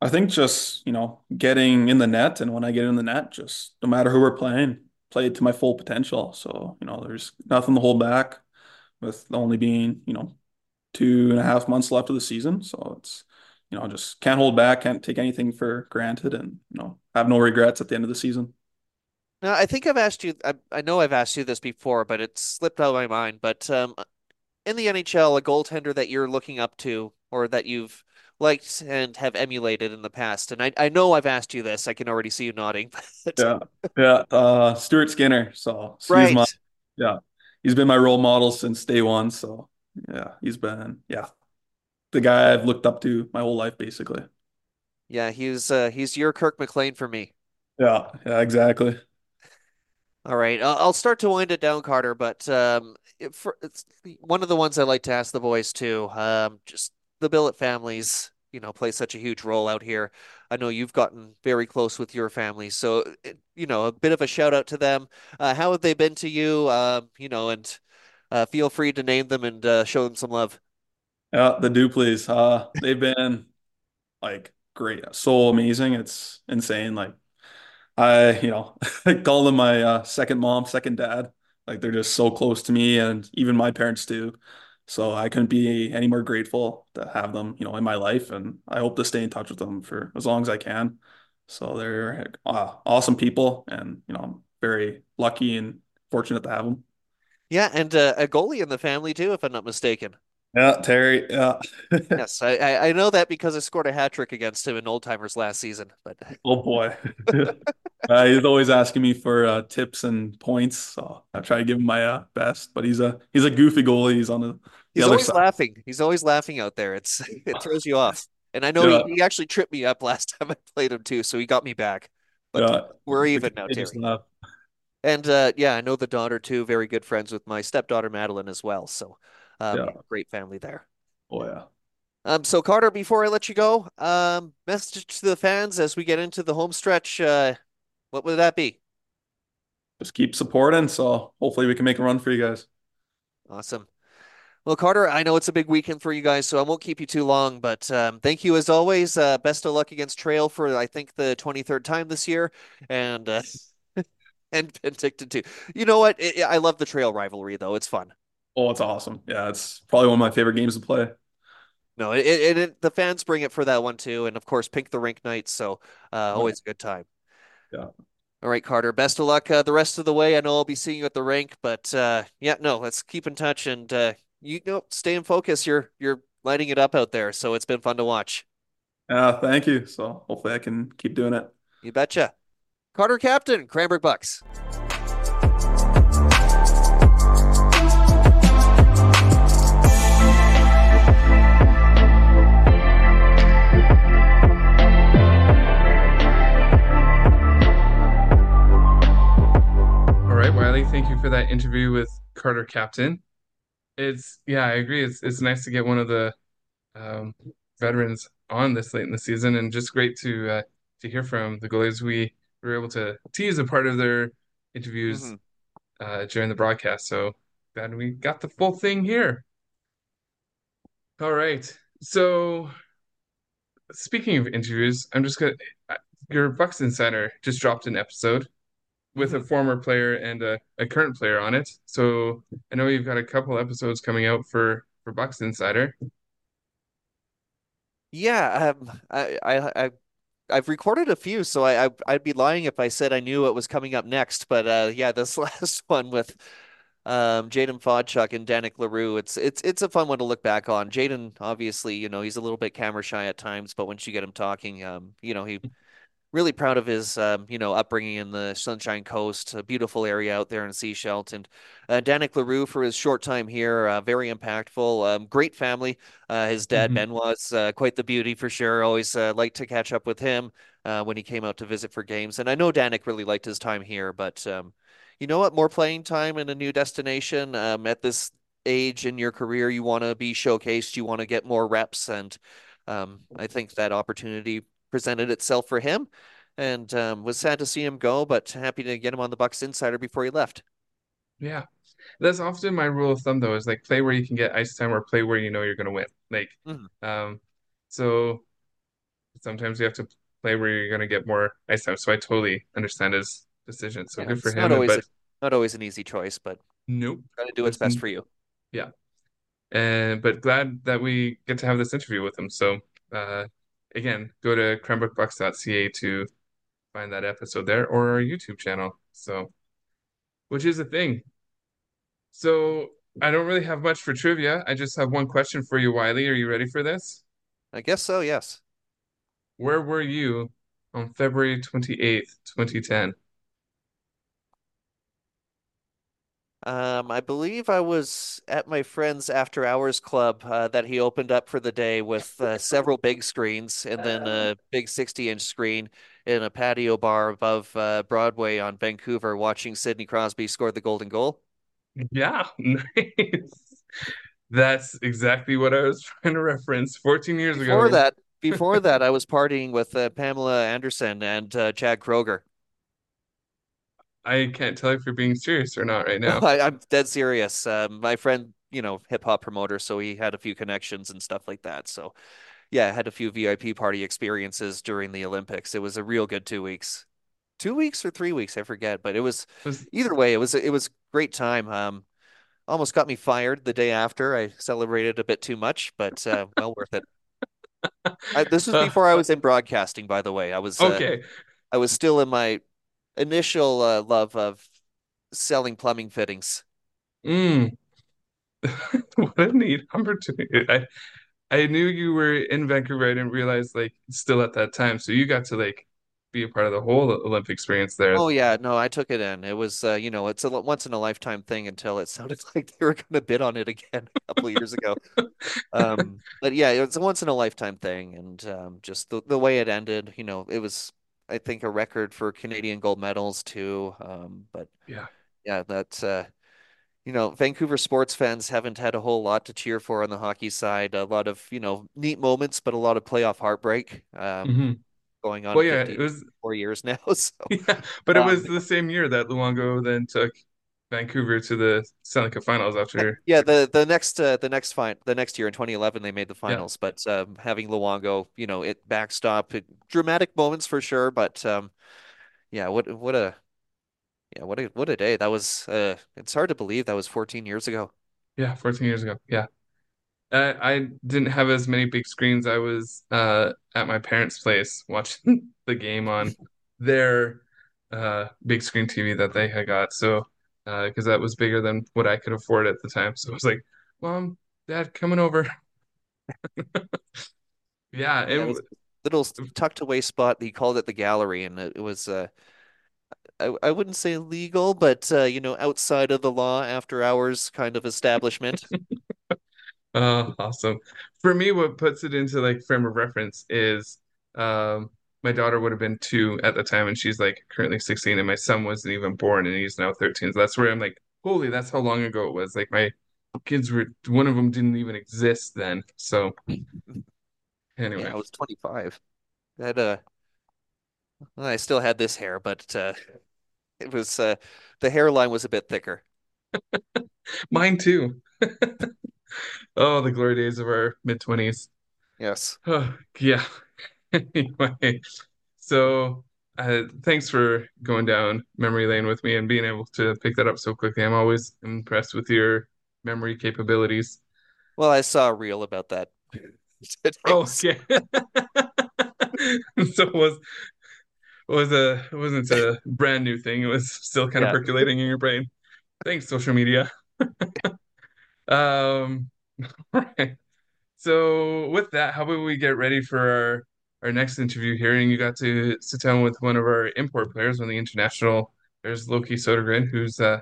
I think just, you know, getting in the net, and when I get in the net, just no matter who we're playing, play to my full potential. So you know, there's nothing to hold back with only being, you know, two and a half months left of the season. So it's, you know, just can't hold back, can't take anything for granted, and you know, have no regrets at the end of the season. Now, I think I've asked you, I, I know I've asked you this before, but it slipped out of my mind. But um, in the NHL, a goaltender that you're looking up to or that you've liked and have emulated in the past, and I, I know I've asked you this, I can already see you nodding, but Yeah, yeah. Uh, Stuart Skinner. So he's right. my, yeah, he's been my role model since day one. So yeah, he's been, yeah, the guy I've looked up to my whole life, basically. Yeah, he's uh, he's your Kirk McLean for me. Yeah, yeah, exactly. All right, I'll start to wind it down, Carter. But um, for one of the ones I like to ask the boys too. Um, just the Billet families, you know, play such a huge role out here. I know you've gotten very close with your family, so you know, a bit of a shout out to them. Uh, how have they been to you? Um, you know, and uh, feel free to name them and uh, show them some love. Yeah, the Dupleys. Uh, they've been like great, so amazing. It's insane. Like I, you know, call them my uh, second mom, second dad. Like they're just so close to me, and even my parents too. So I couldn't be any more grateful to have them, you know, in my life, and I hope to stay in touch with them for as long as I can. So they're uh, awesome people, and you know, I'm very lucky and fortunate to have them. Yeah, and uh, a goalie in the family too, if I'm not mistaken. Yeah, Terry. Yeah. Yes, I, I know that because I scored a hat trick against him in Old Timers last season. But Oh boy. Uh, he's always asking me for uh, tips and points, so I try to give him my uh, best. But he's a he's a goofy goalie. He's on the, the he's always side. laughing. He's always laughing out there. It's it throws you off. And I know Yeah, he, he actually tripped me up last time I played him too, so he got me back. But yeah. we're even now, Terry. And uh, yeah, I know the daughter too. Very good friends with my stepdaughter Madeline as well. So um, Yeah. great family there. Oh yeah. Um, so Carter, before I let you go, um, message to the fans as we get into the home stretch. Uh, what would that be? Just keep supporting. So hopefully we can make a run for you guys. Awesome. Well, Carter, I know it's a big weekend for you guys, so I won't keep you too long, but um, thank you as always. Uh, best of luck against Trail for, I think, the 23rd time this year, and uh, and Penticton too. You know what? I I love the Trail rivalry, though. It's fun. Oh, it's awesome. Yeah, it's probably one of my favorite games to play. No, it, it, it the fans bring it for that one too, and of course, Pink the Rink nights, so uh, always a good time. Yeah. All right, Carter. Best of luck uh, the rest of the way. I know I'll be seeing you at the rink, but uh, yeah, no, let's keep in touch and uh, you know, stay in focus. You're you're lighting it up out there, so it's been fun to watch. Yeah, thank you. So hopefully I can keep doing it. You betcha. Carter Capton, Cranbrook Bucks. Thank you for that interview with Carter Capton. It's yeah, I agree. It's it's nice to get one of the um, veterans on this late in the season, and just great to uh, to hear from the goalies. We were able to tease a part of their interviews Mhm. uh, during the broadcast, so glad we got the full thing here. All right, so speaking of interviews, I'm just gonna uh, your Bucks Insider just dropped an episode with a former player and a, a current player on it. So I know you've got a couple episodes coming out for for Bucks Insider. Yeah, um, I, I, I, I've recorded a few, so I, I, I'd be lying if I said I knew what was coming up next. But uh, yeah, this last one with um, Jaden Fodchuk and Danik LaRue, it's it's it's a fun one to look back on. Jaden, obviously, you know, he's a little bit camera shy at times, but once you get him talking, um, you know, he really proud of his um, you know upbringing in the Sunshine Coast, a beautiful area out there in Sechelt, and uh, Danik Larue for his short time here, uh, very impactful. Um, great family. Uh, his dad Mhm. Benoit's uh, quite the beauty for sure. Always uh, liked to catch up with him uh, when he came out to visit for games, and I know Danik really liked his time here. But um, you know what? More playing time in a new destination. Um, at this age in your career, you want to be showcased. You want to get more reps, and um, I think that opportunity presented itself for him and um, was sad to see him go, but happy to get him on the Bucks Insider before he left. Yeah. That's often my rule of thumb though, is like play where you can get ice time or play where you know you're gonna win. Like Mhm. um so sometimes you have to play where you're gonna get more ice time. So I totally understand his decision. So Yeah, good for him. not always But a, not always an easy choice, but nope. Got to do what's best for you. Yeah. And but glad that we get to have this interview with him. So uh again, go to cranbrookbucks.ca to find that episode there or our YouTube channel. So which is a thing. So I don't really have much for trivia. I just have one question for you, Wiley. Are you ready for this? I guess so, yes. Where were you on February 28th, 2010? Um, I believe I was at my friend's after hours club uh, that he opened up for the day with uh, several big screens and then a big 60 inch screen in a patio bar above uh, Broadway on Vancouver watching Sidney Crosby score the golden goal. Yeah, nice. That's exactly what I was trying to reference 14 years Before ago. that, before that, I was partying with uh, Pamela Anderson and uh, Chad Kroeger. I can't tell if you're being serious or not right now. I, I'm dead serious. Um, my friend, you know, hip hop promoter, so he had a few connections and stuff like that. So, yeah, I had a few VIP party experiences during the Olympics. It was a real good two weeks, two weeks or three weeks, I forget, but it was Was either way. It was it was great time. Um, almost got me fired the day after. I celebrated a bit too much, but uh, well worth it. I, this was Uh, before I was in broadcasting, by the way. I was uh, okay. I was still in my initial uh, love of selling plumbing fittings. Mm. What a neat opportunity. I I knew you were in Vancouver. I didn't realize like still at that time. So you got to like be a part of the whole Olympic experience there. Oh yeah, no, I took it in. It was uh, you know, it's a once in a lifetime thing until it sounded like they were going to bid on it again a couple of years ago. Um, but yeah, it was a once in a lifetime thing, and um, just the the way it ended, you know, it was I think a record for Canadian gold medals too. Um, but Yeah. yeah, that's uh, you know, Vancouver sports fans haven't had a whole lot to cheer for on the hockey side. A lot of, you know, neat moments, but a lot of playoff heartbreak um, hmm going on Well, yeah, it was four years now. So, yeah, but it um, was the same year that Luongo then took Vancouver to the Stanley Cup Finals after. yeah, the the next uh, the next fine the next year in 2011 they made the Yeah. finals, but um, having Luongo, you know, it backstop it, dramatic moments for sure, but um, yeah, what what a yeah, what a what a day. That was uh it's hard to believe that was 14 years ago. Yeah, 14 years ago. Yeah. I, I didn't have as many big screens. I was uh, at my parents' place watching the game on their uh, big screen TV that they had got. So, because that was bigger than what I could afford at the time. So I was like, Mom, Dad, coming over. Yeah, it was a little tucked away spot. He called it the gallery, and it, it was uh, I I wouldn't say legal, but uh, you know, outside of the law, after hours kind of establishment. Oh, awesome. For me, what puts it into like frame of reference is um my daughter would have been two at the time and she's like currently 16 and my son wasn't even born and he's now 13. So that's where I'm like, holy, that's how long ago it was. Like my kids were one of them didn't even exist then. So Yeah, anyway. I was 25. That uh, well, I still had this hair, but uh, it was uh, the hairline was a bit thicker. Mine too. Oh, the glory days of our mid 20s. Yes. Oh, yeah. Anyway, so uh, thanks for going down memory lane with me and being able to pick that up so quickly. I'm always impressed with your memory capabilities. Well, I saw a reel about that today. Oh, okay. So it was was a it wasn't a brand new thing. It was still kind of percolating in your brain. Thanks, social media. Um, right. So with that, how about we get ready for our our next interview here? And you got to sit down with one of our import players on the international. There's Loke Sodergren, who's uh,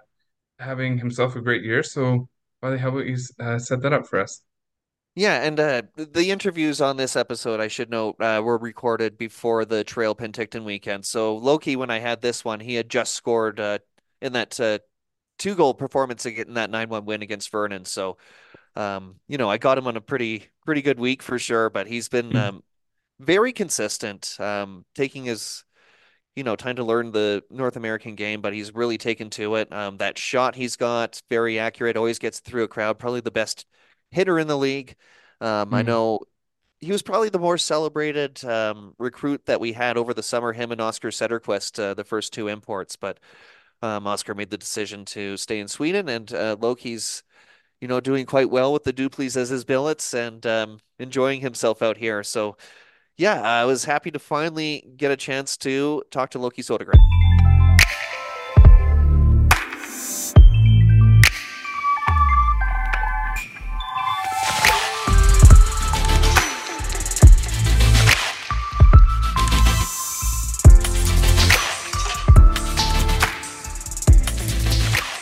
having himself a great year. So, Wiley, how about you uh, set that up for us? Yeah, and uh, the interviews on this episode, I should note, uh, were recorded before the Trail Penticton weekend. So Loke, when I had this one, he had just scored uh, in that uh, two goal performance in that 9-1 win against Vernon. So, um, you know, I got him on a pretty pretty good week for sure, but he's been Mm. um, very consistent, um, taking his you know, time to learn the North American game, but he's really taken to it. Um, that shot he's got, very accurate, always gets through a crowd, probably the best hitter in the league. Um, I Mm. know he was probably the more celebrated um, recruit that we had over the summer, him and Oscar Sederquist, uh, the first two imports, but um, Oscar made the decision to stay in Sweden, and uh, Loke's, you know, doing quite well with the Duplies as his billets and um, enjoying himself out here. So, yeah, I was happy to finally get a chance to talk to Loke Sodergren.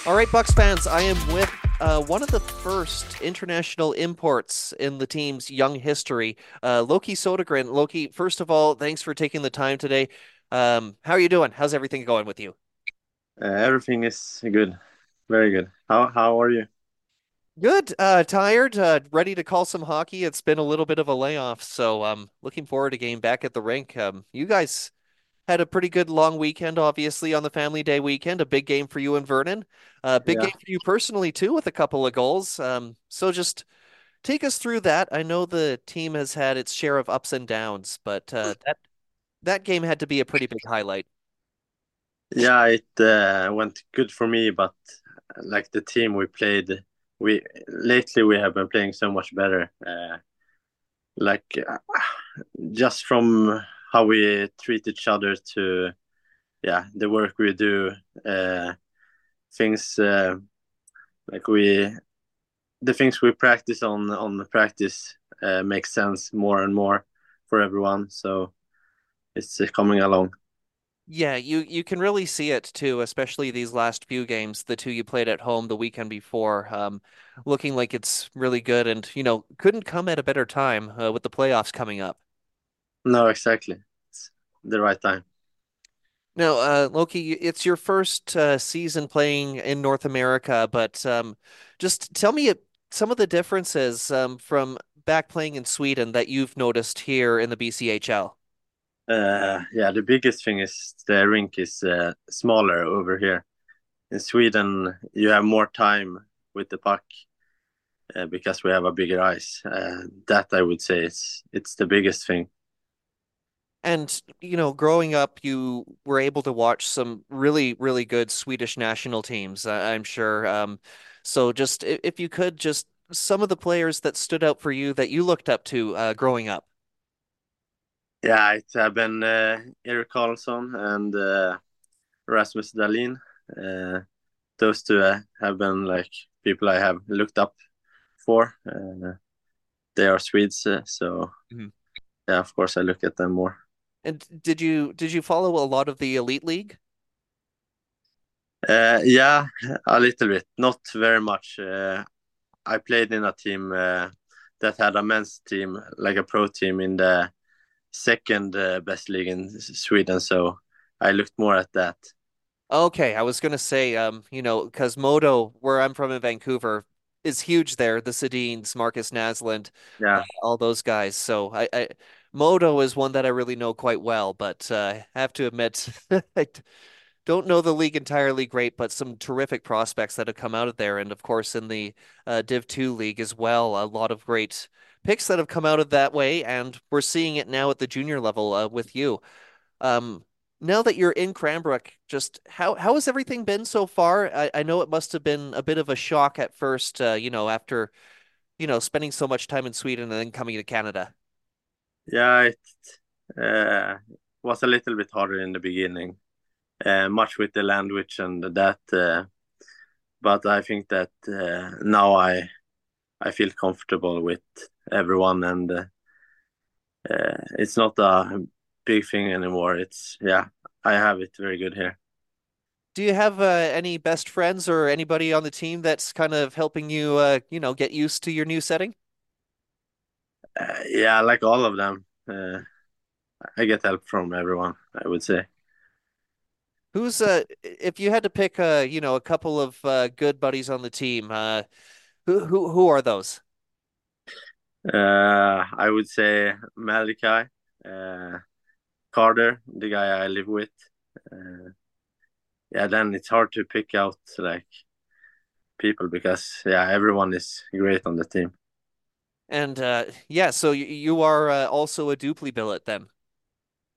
All right, Bucks fans, I am with uh, one of the first international imports in the team's young history, uh, Loke Sodergren. Loke, first of all, thanks for taking the time today. Um, how are you doing? How's everything going with you? Uh, everything is good, very good. How how are you? Good. Uh, tired. Uh, ready to call some hockey. It's been a little bit of a layoff, so um, looking forward to getting back at the rink. Um, you guys had a pretty good long weekend, obviously, on the Family Day weekend. A big game for you and Vernon. Uh, big Yeah. game for you personally too, with a couple of goals. Um, so just take us through that. I know the team has had its share of ups and downs, but uh, that that game had to be a pretty big highlight. Yeah, it uh, went good for me, but like the team we played, we lately we have been playing so much better. Uh, like uh, just from how we treat each other to, yeah, the work we do, uh, things uh, like we, the things we practice on on the practice uh, makes sense more and more for everyone. So it's uh, coming along. Yeah, you you can really see it too, especially these last few games, the two you played at home the weekend before, um, looking like it's really good and, you know, couldn't come at a better time uh, with the playoffs coming up. No, exactly. It's the right time. Now, uh, Loke, it's your first uh, season playing in North America, but um, just tell me some of the differences um, from back playing in Sweden that you've noticed here in the BCHL. Uh, yeah, the biggest thing is the rink is uh, smaller over here. In Sweden, you have more time with the puck uh, because we have a bigger ice. Uh, that I would say is it's the biggest thing. And, you know, growing up, you were able to watch some really, really good Swedish national teams, uh, I'm sure. Um, so just if you could, just some of the players that stood out for you that you looked up to uh, growing up. Yeah, it have been uh, Erik Karlsson and uh, Rasmus Dahlin. Uh, those two uh, have been like people I have looked up for. Uh, they are Swedes, uh, so mm-hmm. yeah, of course I look at them more. And did you did you follow a lot of the Elite League? Uh, yeah, a little bit, not very much. Uh, I played in a team uh, that had a men's team, like a pro team, in the second uh, best league in Sweden. So I looked more at that. Okay, I was gonna say, um, you know, because Modo, where I'm from in Vancouver, is huge there. The Sedins, Marcus Naslund, yeah, uh, all those guys. So I, I Modo is one that I really know quite well, but uh, I have to admit, I don't know the league entirely great, but some terrific prospects that have come out of there. And of course, in the uh, Div 2 league as well, a lot of great picks that have come out of that way. And we're seeing it now at the junior level uh, with you. Um, now that you're in Cranbrook, just how how has everything been so far? I, I know it must have been a bit of a shock at first, uh, you know, after, you know, spending so much time in Sweden and then coming to Canada. Yeah, it uh, was a little bit harder in the beginning, uh, much with the language and that. Uh, but I think that uh, now I I feel comfortable with everyone, and uh, uh, it's not a big thing anymore. It's yeah, I have it very good here. Do you have any best friends or anybody on the team that's kind of helping you, you know, get used to your new setting? Uh, yeah, like all of them. Uh, I get help from everyone, I would say. Who's uh if you had to pick uh, you know, a couple of uh, good buddies on the team, uh who who who are those? Uh I would say Malachi, uh Carter, the guy I live with. Uh, yeah, then it's hard to pick out like people because yeah, everyone is great on the team. And uh, yeah, so you are uh, also a Dupli billet then.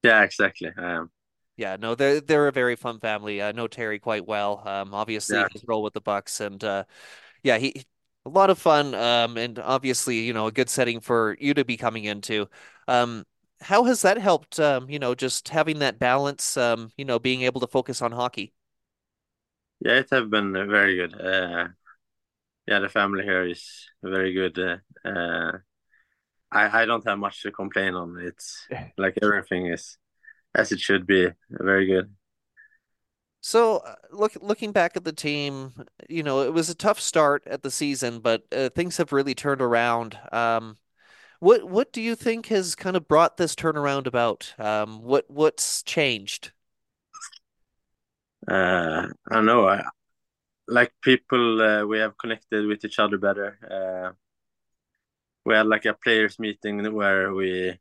Yeah, exactly. I am. Yeah, no, they're they're a very fun family. I know Terry quite well. Um, obviously yeah. his role with the Bucks, and uh, yeah, he a lot of fun. Um, and obviously, you know, a good setting for you to be coming into. Um, how has that helped? Um, you know, just having that balance. Um, you know, being able to focus on hockey. Yeah, it has been very good. Uh, yeah, the family here is very good. Uh, uh, I I don't have much to complain on. It's like everything is as it should be. Very good. So, uh, look, looking back at the team, you know, it was a tough start at the season, but uh, things have really turned around. Um, what what do you think has kind of brought this turnaround about? Um, what what's changed? Uh, I don't know. I, like people, uh, we have connected with each other better. Uh, we had like a players meeting where we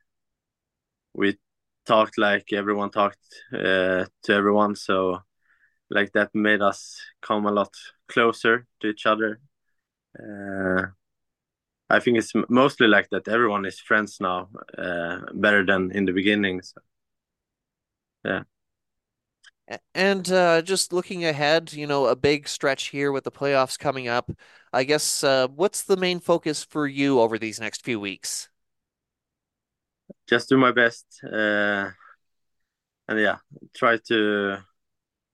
we talked like everyone talked uh, to everyone. So like that made us come a lot closer to each other. Uh, I think it's mostly like that. Everyone is friends now, uh, better than in the beginning. So, yeah. And uh, just looking ahead, you know, a big stretch here with the playoffs coming up. I guess uh, what's the main focus for you over these next few weeks? Just do my best, uh, and yeah, try to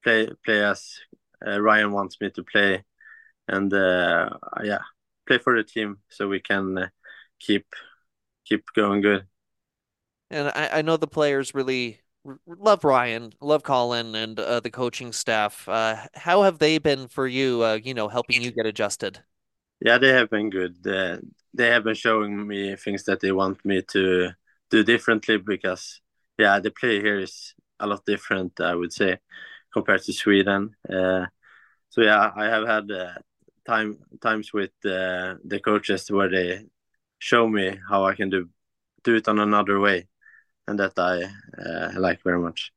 play play as uh, Ryan wants me to play, and uh, yeah, play for the team so we can uh, keep keep going good. And I, I know the players really love Ryan, love Colin, and uh, the coaching staff. Uh, how have they been for you? Uh, you know, helping you get adjusted. Yeah, they have been good. They have been showing me things that they want me to do differently because, yeah, the play here is a lot different, I would say, compared to Sweden. Uh, so yeah, I have had uh, time times with uh, the coaches where they show me how I can do do it on another way, and that I uh, like very much.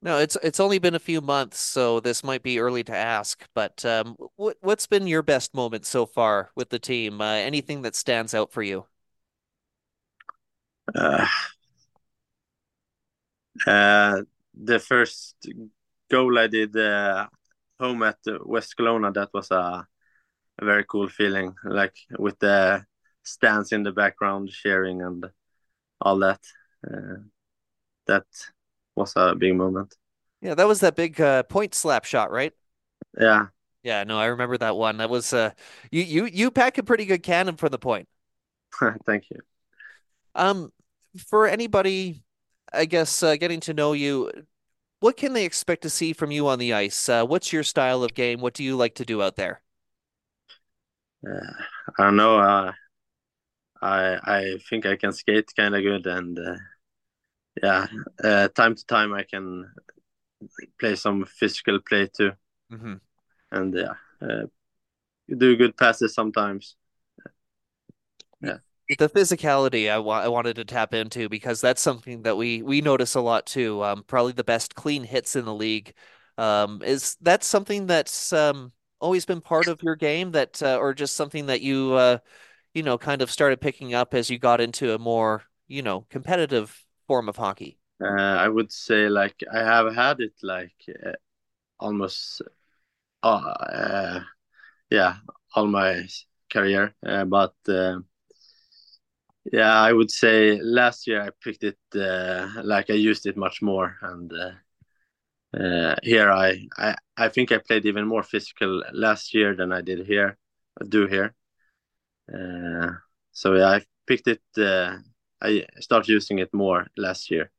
No, it's it's only been a few months, so this might be early to ask, but um, what what's been your best moment so far with the team? Uh, anything that stands out for you? Uh, uh, the first goal I did uh, home at West Kelowna, that was a, a very cool feeling, like with the stands in the background cheering and all that. Uh, that was a big moment. Yeah, that was that big uh, point slap shot, right? Yeah, Yeah, no, I remember that one. That was uh, you you you pack a pretty good cannon for the point. thank you. Um, for anybody, I guess uh, getting to know you, what can they expect to see from you on the ice? Uh, what's your style of game? What do you like to do out there? Uh, I don't know. Uh, I I think I can skate kind of good, and uh, yeah, uh, time to time I can play some physical play too, hmm and yeah, uh, do good passes sometimes. Yeah. The physicality I wa I wanted to tap into because that's something that we we notice a lot too. Um, probably the best clean hits in the league. Um, is that something that's um always been part of your game that uh, or just something that you uh you know kind of started picking up as you got into a more you know competitive form of hockey? Uh, I would say like I have had it like uh, almost uh, uh, yeah all my career, uh, but uh, yeah I would say last year I picked it uh, like I used it much more, and here I, I I think I played even more physical last year than I did here, do here. So yeah, I picked it. I started using it more last year.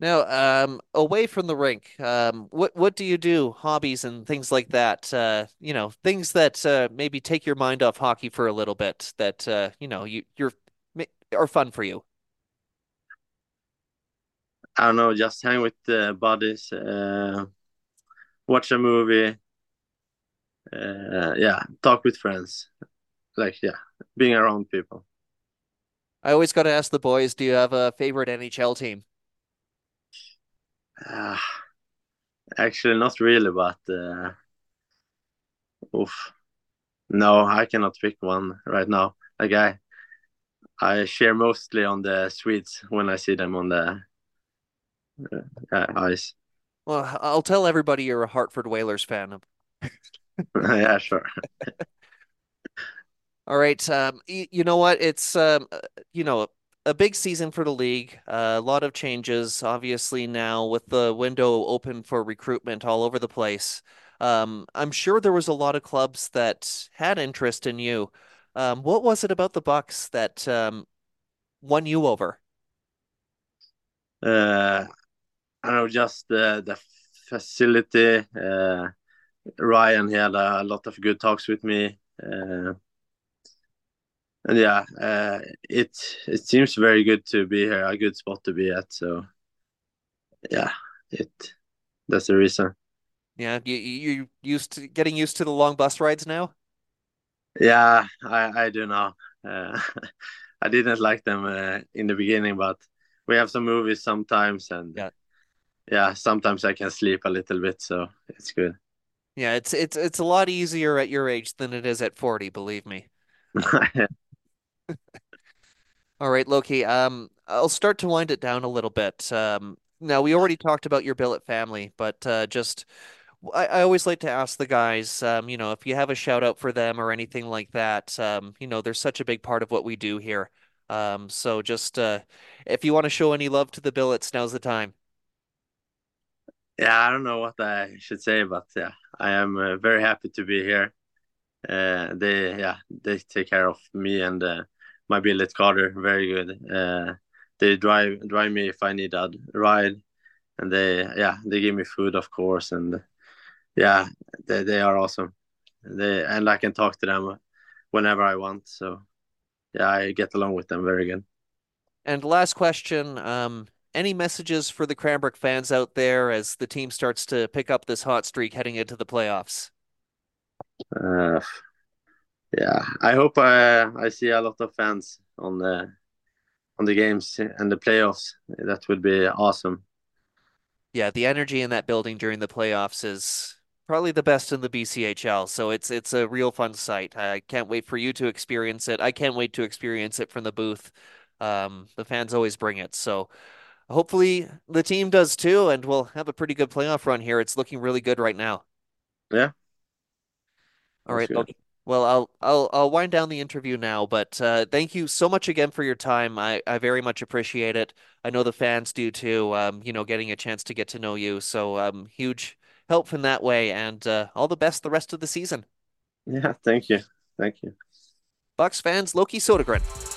Now, um, away from the rink, um, what what do you do? Hobbies and things like that. Uh, you know, things that uh, maybe take your mind off hockey for a little bit. That uh, you know, you you're are fun for you. I don't know, just hang with the buddies, uh, watch a movie, uh, yeah, talk with friends, like yeah, being around people. I always got to ask the boys, do you have a favorite NHL team? Uh, actually, not really, but uh, oof, no, I cannot pick one right now. Like I, I share mostly on the Swedes when I see them on the uh, ice. Well, I'll tell everybody you're a Hartford Whalers fan. yeah, sure. All right. Um, you know what? It's um, uh, you know, a big season for the league. Uh, a lot of changes, obviously now with the window open for recruitment all over the place. Um, I'm sure there was a lot of clubs that had interest in you. Um, what was it about the Bucks that um, won you over? Uh, I don't know, just the the facility. Uh, Ryan, had a lot of good talks with me. Uh, and yeah, uh, it it seems very good to be here, a good spot to be at. So yeah, it that's the reason. Yeah, you you used to getting used to the long bus rides now? Yeah, I I do now. Uh, I didn't like them uh, in the beginning, but we have some movies sometimes, and Yeah. yeah, sometimes I can sleep a little bit, so it's good. Yeah, it's it's it's a lot easier at your age than it is at 40, believe me. All right, Loke. Um, I'll start to wind it down a little bit. Um, now we already talked about your billet family, but uh, just I, I always like to ask the guys, um, you know, if you have a shout out for them or anything like that. Um, you know, they're such a big part of what we do here. Um, so just uh, if you want to show any love to the billets, now's the time. Yeah, I don't know what I should say, but yeah, I am uh, very happy to be here. Uh, they yeah, they take care of me and uh, my billet Carter very good. Uh, they drive drive me if I need a ride, and they yeah they give me food of course, and yeah they they are awesome. They and I can talk to them whenever I want. So yeah, I get along with them very good. And last question, um, any messages for the Cranbrook fans out there as the team starts to pick up this hot streak heading into the playoffs? Uh, yeah, I hope I I see a lot of fans on the on the games and the playoffs. That would be awesome. Yeah, the energy in that building during the playoffs is probably the best in the BCHL. So it's it's a real fun sight. I can't wait for you to experience it. I can't wait to experience it from the booth. Um, the fans always bring it. So hopefully the team does too, and we'll have a pretty good playoff run here. It's looking really good right now. Yeah. All right. That's good. Okay. Well, I'll I'll I'll wind down the interview now, but uh, thank you so much again for your time. I, I very much appreciate it. I know the fans do too. Um, you know, getting a chance to get to know you, so um, huge help in that way, and uh, all the best the rest of the season. Yeah, thank you. Thank you. Bucks fans, Loke Sodergren.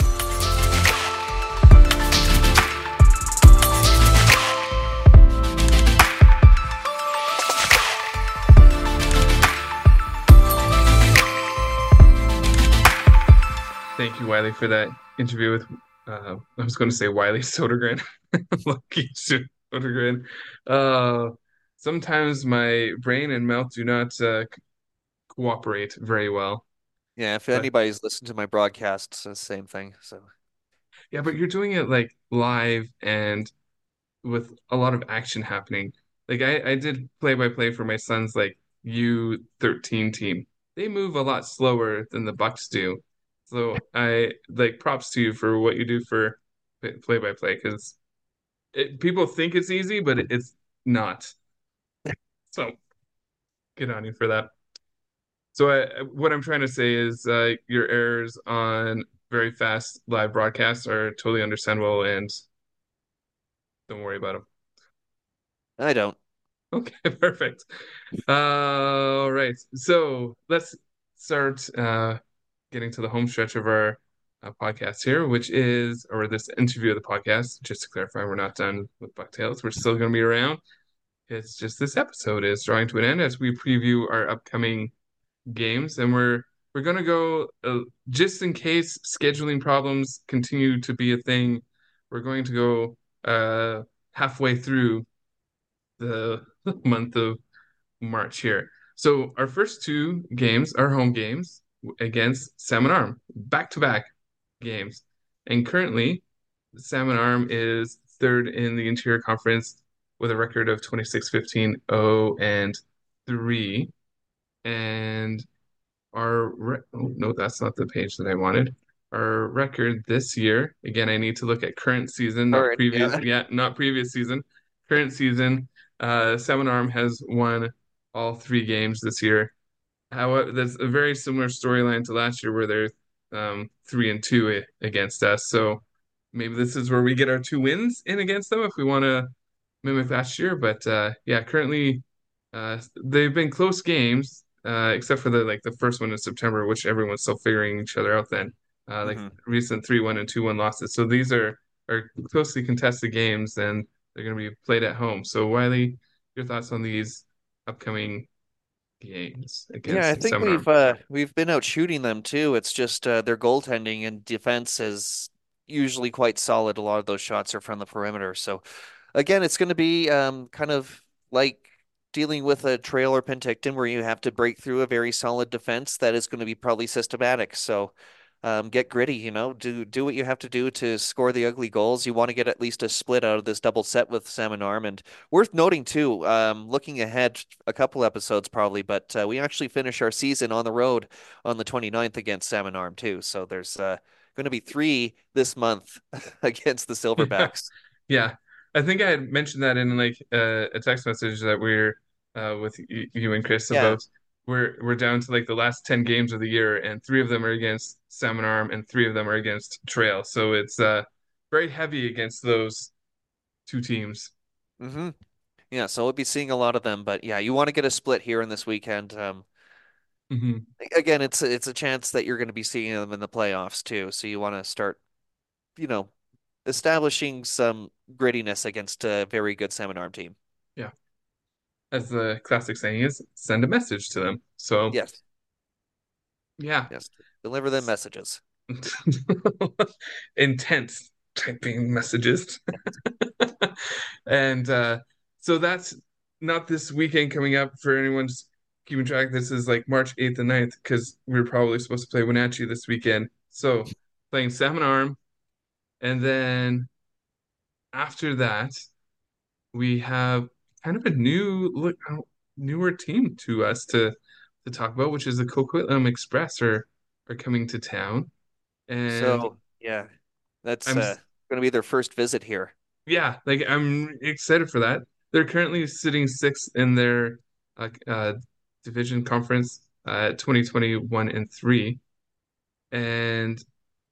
Thank you, Wiley, for that interview with. Uh, I was going to say Wiley Sodergren, Lucky Sodergren. Uh, sometimes my brain and mouth do not uh, cooperate very well. Yeah, if But anybody's listened to my broadcasts, it's the same thing. So yeah, but you're doing it like live and with a lot of action happening. Like I, I did play by play for my son's like U13 team. They move a lot slower than the Bucks do. So I like props to you for what you do for play by play because people think it's easy, but it, it's not. So good on you for that. So I, what I'm trying to say is uh, your errors on very fast live broadcasts are totally understandable and don't worry about them. I don't. Okay, perfect. Uh, all right. So let's start uh, getting to the home stretch of our uh, podcast here, which is, or this interview of the podcast. Just to clarify, we're not done with Bucktails. We're still going to be around. It's just this episode is drawing to an end as we preview our upcoming games, and we're we're going to go uh, just in case scheduling problems continue to be a thing. We're going to go uh, halfway through the month of March here. So our first two games are home games against Salmon Arm, back-to-back games. And currently, Salmon Arm is third in the Interior Conference with a record of 26 15 0 and 3. And our re- oh, no, that's not the page that I wanted. Our record this year, again, I need to look at current season, not Current, previous. yeah. Yeah, not previous season. Current season, uh, Salmon Arm has won all three games this year. However, that's a very similar storyline to last year where they're um, three and two against us. So maybe this is where we get our two wins in against them if we want to mimic last year. But uh, yeah, currently uh, they've been close games, uh, except for the like the first one in September, which everyone's still figuring each other out. Then uh, like Mhm. recent three one and two one losses. So these are are closely contested games, and they're going to be played at home. So Wiley, your thoughts on these upcoming games Yeah, I think we've uh we've been out shooting them too. It's just uh, their goaltending and defense is usually quite solid. A lot of those shots are from the perimeter. So again, it's going to be um kind of like dealing with a Trail or Penticton where you have to break through a very solid defense that is going to be probably systematic. So um, get gritty, you know, do do what you have to do to score the ugly goals. You want to get at least a split out of this double set with Salmon Arm. And worth noting too, um, looking ahead a couple episodes probably, but uh, we actually finish our season on the road on the 29th against Salmon Arm too. So there's uh, going to be three this month against the Silverbacks. Yeah, I think I had mentioned that in like uh, a text message that we're uh, with y you and Chris Yeah. about we're we're down to like the last 10 games of the year and three of them are against Salmon Arm and three of them are against Trail. So it's uh very heavy against those two teams. mm-hmm. Yeah, so we'll be seeing a lot of them, but yeah, you want to get a split here in this weekend. Um, hmm again, it's it's a chance that you're going to be seeing them in the playoffs too. So you want to start, you know, establishing some grittiness against a very good Salmon Arm team. As the classic saying is, send a message to them. So Yes, yeah. yes, deliver them messages. Intense typing messages. And uh, so that's not this weekend coming up for anyone just keeping track. This is like March 8th and 9th because we are probably supposed to play Wenatchee this weekend. So playing Salmon Arm. And then after that, we have kind of a new look, newer team to us to to talk about, which is the Coquitlam Express are are coming to town. And So yeah, that's uh, going to be their first visit here. yeah, like I'm excited for that. They're currently sitting sixth in their uh, uh division conference uh 2021 and 3. And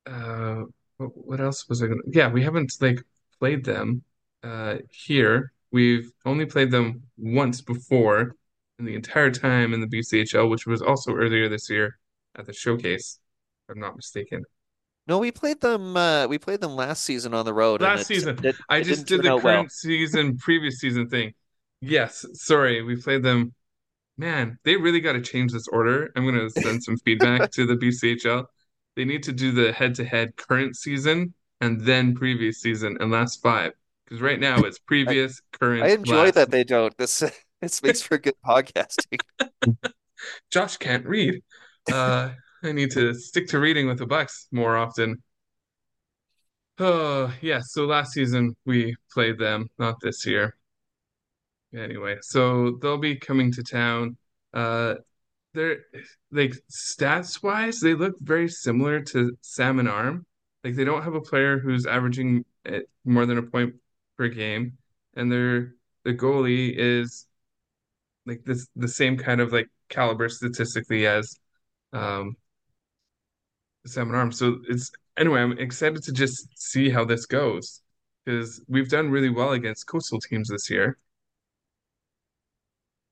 uh what, what else was I gonna yeah, we haven't like played them uh here. We've only played them once before in the entire time in the BCHL, which was also earlier this year at the showcase, if I'm not mistaken. No, we played them. Uh, we played them last season on the road, Last it season. it, I it just did the out well. current season, previous season thing. Yes, sorry, we played them. Man, they really got to change this order. I'm going to send some feedback to the BCHL. They need to do the head-to-head current season and then previous season and last five. Because right now it's I, previous, current, I enjoy last. that they don't. This this makes for good podcasting. Josh can't read. Uh, I need to stick to reading with the Bucks more often. Oh, yeah. So last season we played them, not this year. Anyway, so they'll be coming to town. Uh, they're like stats wise, they look very similar to Salmon Arm. Like they don't have a player who's averaging eh, more than a point per game, and their the goalie is like this the same kind of like caliber statistically as um Salmon Arm. So it's anyway, I'm excited to just see how this goes because we've done really well against coastal teams this year.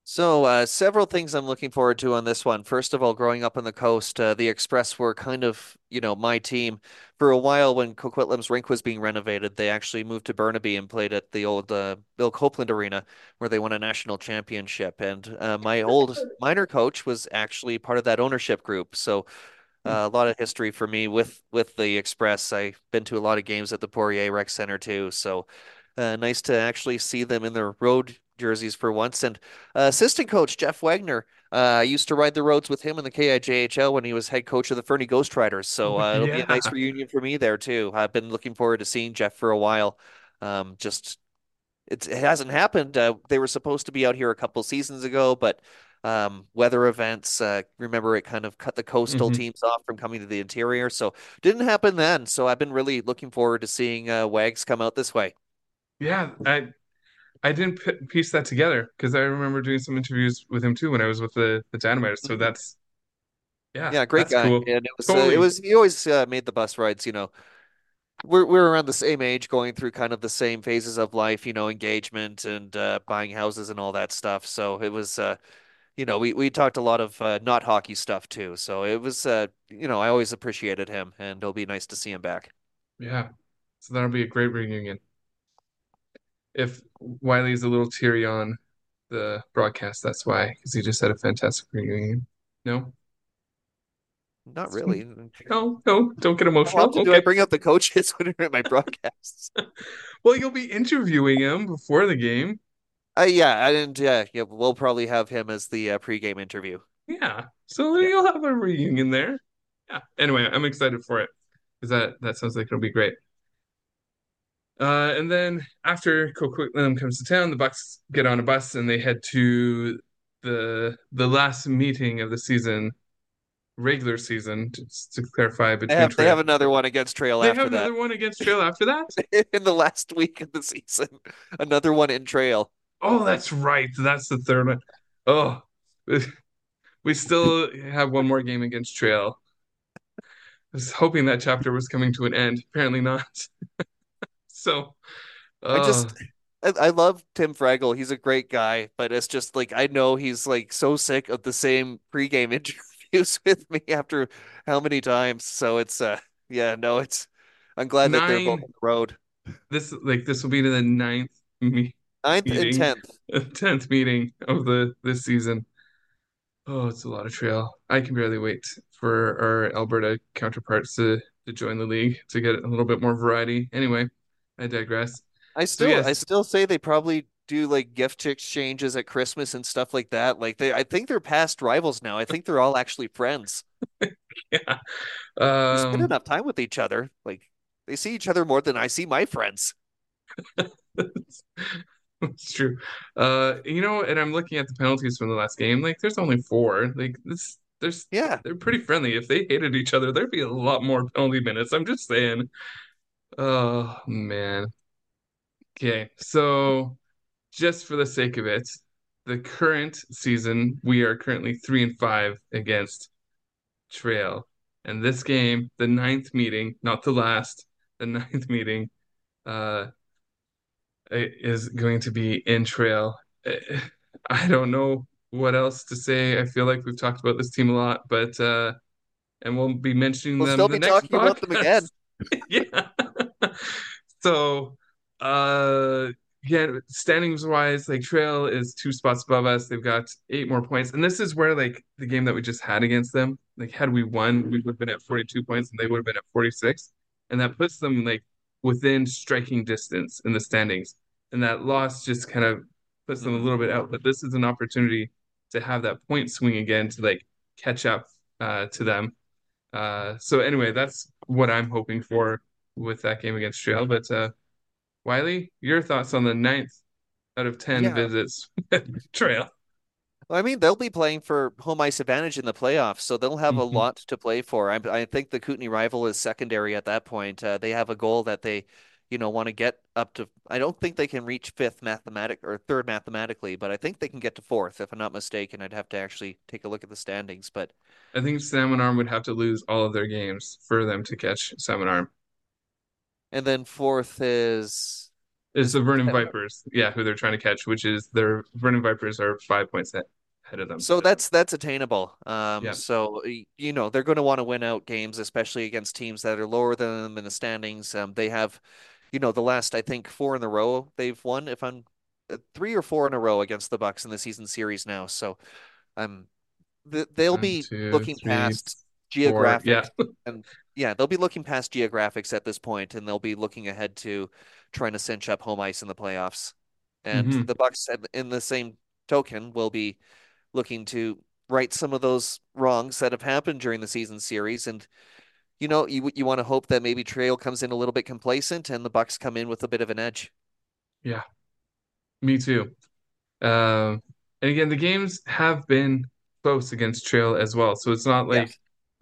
So, uh, several things I'm looking forward to on this one. First of all, growing up on the coast, uh, the Express were kind of, you know, my team. For a while, when Coquitlam's rink was being renovated, they actually moved to Burnaby and played at the old uh, Bill Copeland Arena, where they won a national championship. And uh, my old minor coach was actually part of that ownership group. So, uh, a lot of history for me with with the Express. I've been to a lot of games at the Poirier Rec Center too. So, uh, nice to actually see them in their road jerseys for once. And uh, assistant coach Jeff Wagner. Uh, I used to ride the roads with him in the KIJHL when he was head coach of the Fernie Ghost Riders. So uh, it'll be a nice reunion for me there too. I've been looking forward to seeing Jeff for a while. Um, just it's, it hasn't happened. Uh, they were supposed to be out here a couple seasons ago, but um, weather events, uh, remember it kind of cut the coastal hmm teams off from coming to the interior. So didn't happen then. So I've been really looking forward to seeing uh, Wags come out this way. Yeah, I I didn't p piece that together because I remember doing some interviews with him too when I was with the the Dynamiters. So Mhm. that's yeah, Yeah, great guy. cool. And it was uh, it was he always uh, made the bus rides, you know. We're we're around the same age, going through kind of the same phases of life, you know, engagement and uh, buying houses and all that stuff. So it was uh, you know, we we talked a lot of uh, not hockey stuff too. So it was uh, you know, I always appreciated him and it'll be nice to see him back. Yeah. So that'll be a great reunion. If Wiley's a little teary on the broadcast, that's why, because he just had a fantastic reunion. No? Not really. No, no, don't get emotional. often do I Okay. bring up the coaches at my broadcasts? Well, you'll be interviewing him before the game. Uh, yeah, I didn't. Yeah, yeah, we'll probably have him as the uh, pregame interview. Yeah. So Yeah. you'll have a reunion there. Yeah. Anyway, I'm excited for it because that that sounds like it'll be great. Uh, and then after Coquitlam comes to town, the Bucks get on a bus and they head to the the last meeting of the season, regular season, just to clarify They between have they have another one against Trail They have that. another one against Trail after that? In the last week of the season, another one in Trail. Oh, that's right. That's the third one. Oh, we still have one more game against Trail. I was hoping that chapter was coming to an end. Apparently not. So, I uh, just I, I love Tim Fragle. He's a great guy, but it's just like I know he's like so sick of the same pregame interviews with me after how many times. So it's uh yeah, no, it's I'm glad that they're both on the road. This like this will be the ninth me Ninth and tenth. tenth meeting of the this season. Oh, it's a lot of trail. I can barely wait for our Alberta counterparts to to join the league to get a little bit more variety. Anyway, I digress. I So still I still say they probably do like gift exchanges at Christmas and stuff like that. Like they I think they're past rivals now. I think they're all actually friends. yeah. They spend Um, enough time with each other. Like they see each other more than I see my friends. it's true. Uh, you know, and I'm looking at the penalties from the last game. Like, there's only four. Like, this, there's, Yeah. they're pretty friendly. If they hated each other, there'd be a lot more penalty minutes. I'm just saying. Oh man. Okay, so just for the sake of it, the current season, we are currently three and five against Trail. And this game, the ninth meeting, not the last, the ninth meeting, uh, is going to be in Trail. Eh, I don't know what else to say. I feel like we've talked about this team a lot, but uh, and we'll be mentioning We'll them still the be talking about them again. Yeah. So, uh, yeah, standings wise, like Trail is two spots above us. They've got eight more points. And this is where like the game that we just had against them, like had we won, we would have been at 42 points and they would have been at 46. And that puts them like within striking distance in the standings. And that loss just kind of puts them a little bit out. But this is an opportunity to have that point swing again to like catch up uh, to them. Uh, so anyway, that's what I'm hoping for with that game against Trail. But uh, Wiley, your thoughts on the ninth out of ten Yeah. visits Trail? I mean, they'll be playing for home ice advantage in the playoffs, so they'll have a Mhm. lot to play for. I, I think the Kootenay rival is secondary at that point. Uh, they have a goal that they, you know, want to get up to. I don't think they can reach fifth mathematic or third mathematically, but I think they can get to fourth, if I'm not mistaken. I'd have to actually take a look at the standings, but I think Salmon Arm would have to lose all of their games for them to catch Salmon Arm. And then fourth is It's the Vernon Vipers, yeah, who they're trying to catch, which is their Vernon Vipers are five points ahead of them. So that's that's attainable. Um, Yeah. so you know they're going to want to win out games, especially against teams that are lower than them in the standings. Um, they have, you know, the last I think four in a row they've won. If I'm uh, three or four in a row against the Bucks in the season series now. So, um, th they'll One, be two, looking three, past four, geographic yeah. and yeah, they'll be looking past geographics at this point, and they'll be looking ahead to trying to cinch up home ice in the playoffs. And Mhm. the Bucks, in the same token, will be looking to right some of those wrongs that have happened during the season series. And you know, you you want to hope that maybe Trail comes in a little bit complacent, and the Bucks come in with a bit of an edge. Yeah, me too. Um, and again, the games have been close against Trail as well, so it's not like,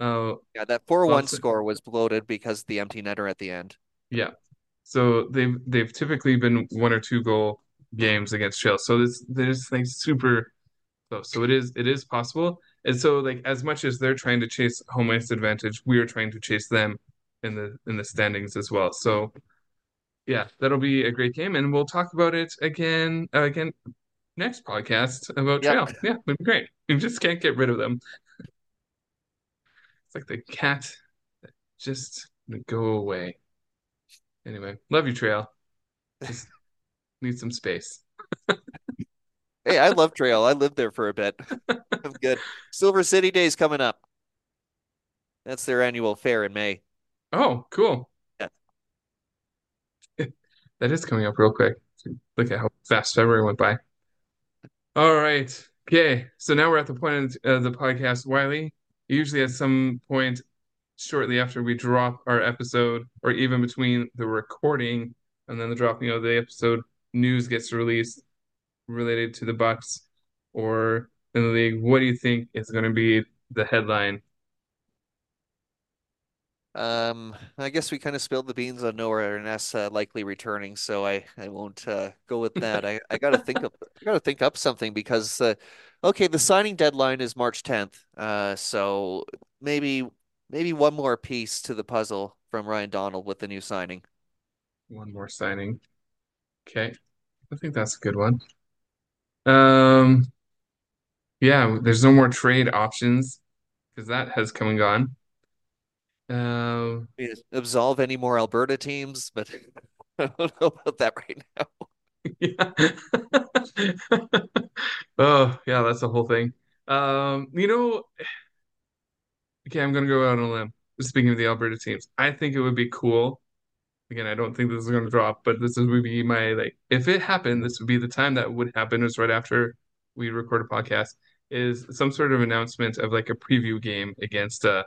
uh, Yeah, that four one score was bloated because the empty netter at the end. yeah. So they've they've typically been one or two goal games against Trail, so this there's like super close. So it is it is possible, and so like as much as they're trying to chase home ice advantage, we are trying to chase them in the in the standings as well. So yeah, that'll be a great game, and we'll talk about it again uh, again next podcast about Yep. Trail. Yeah, it'd be great. We just can't get rid of them. It's like the cat that just go away. Anyway, love you, Trail. Just need some space. Hey, I love Trail. I lived there for a bit. I'm good. Silver City Days coming up. That's their annual fair in May. Oh, cool. Yeah. That is coming up real quick. Look at how fast February went by. All right. Okay. So now we're at the point of uh, the podcast. Wiley, usually at some point shortly after we drop our episode, or even between the recording and then the dropping of the episode, news gets released related to the Bucks or in the league. What do you think is going to be the headline? Um, I guess we kind of spilled the beans on Noah and us uh, likely returning, so I I won't uh, go with that. I I gotta think of I gotta think up something because uh, okay, the signing deadline is March 10th. Uh, so maybe maybe one more piece to the puzzle from Ryan Donald with the new signing. One more signing. Okay. I think that's a good one. Um, yeah, there's no more trade options because that has come and gone. Um, absolve any more Alberta teams, but I don't know about that right now. Yeah. Oh, yeah, that's the whole thing. Um, you know, okay, I'm gonna go out on a limb. speaking of the Alberta teams, I think it would be cool. Again, I don't think this is to drop, but this is, would be my like if it happened, this would be the time that would happen is right after we record a podcast is some sort of announcement of like a preview game against uh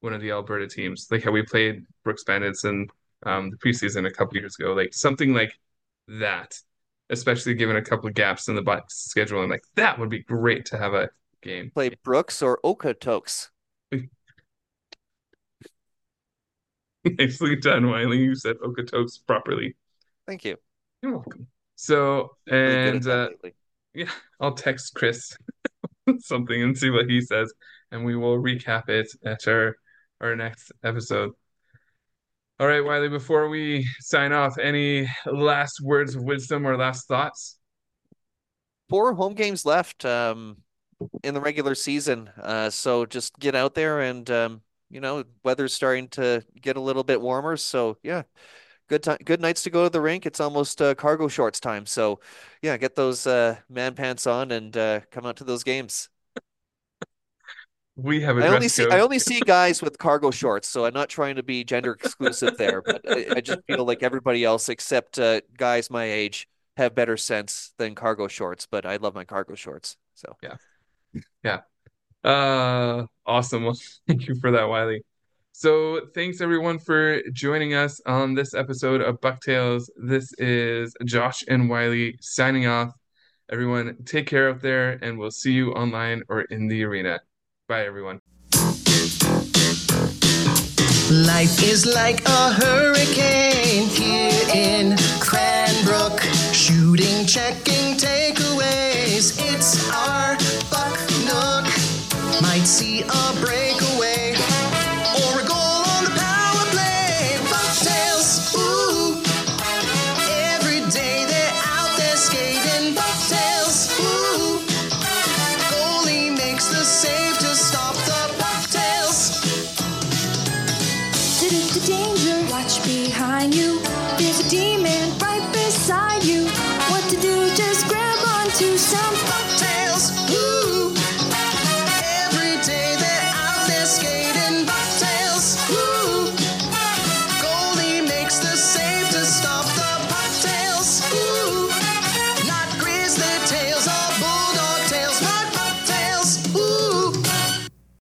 one of the Alberta teams, like how we played Brooks Bandits in um, the preseason a couple years ago, like something like that. Especially given a couple of gaps in the schedule, and like that would be great to have a game. Play Brooks or Okotoks. Nicely done, Wiley. You said Okotoks properly. Thank you. You're welcome. So, Really good at and uh, yeah, I'll text Chris something and see what he says, and we will recap it at our our next episode. All right, Wiley, before we sign off, any last words of wisdom or last thoughts? Four home games left um, in the regular season. Uh, so just get out there and um, you know, weather's starting to get a little bit warmer. So yeah, good time, good nights to go to the rink. It's almost uh, cargo shorts time. So yeah, get those uh, man pants on and uh, come out to those games. We have a I only see. I only see guys with cargo shorts, so I'm not trying to be gender exclusive there, but I, I just feel like everybody else except uh, guys my age have better sense than cargo shorts. But I love my cargo shorts. So yeah, yeah. Uh, awesome. Well, thank you for that, Wiley. So, thanks everyone for joining us on this episode of Bucktails. This is Josh and Wiley signing off. Everyone, take care out there, and we'll see you online or in the arena. Bye, everyone. Life is like a hurricane here in Cranbrook. Shooting, checking, takeaways. It's our buck nook. Might see a breakaway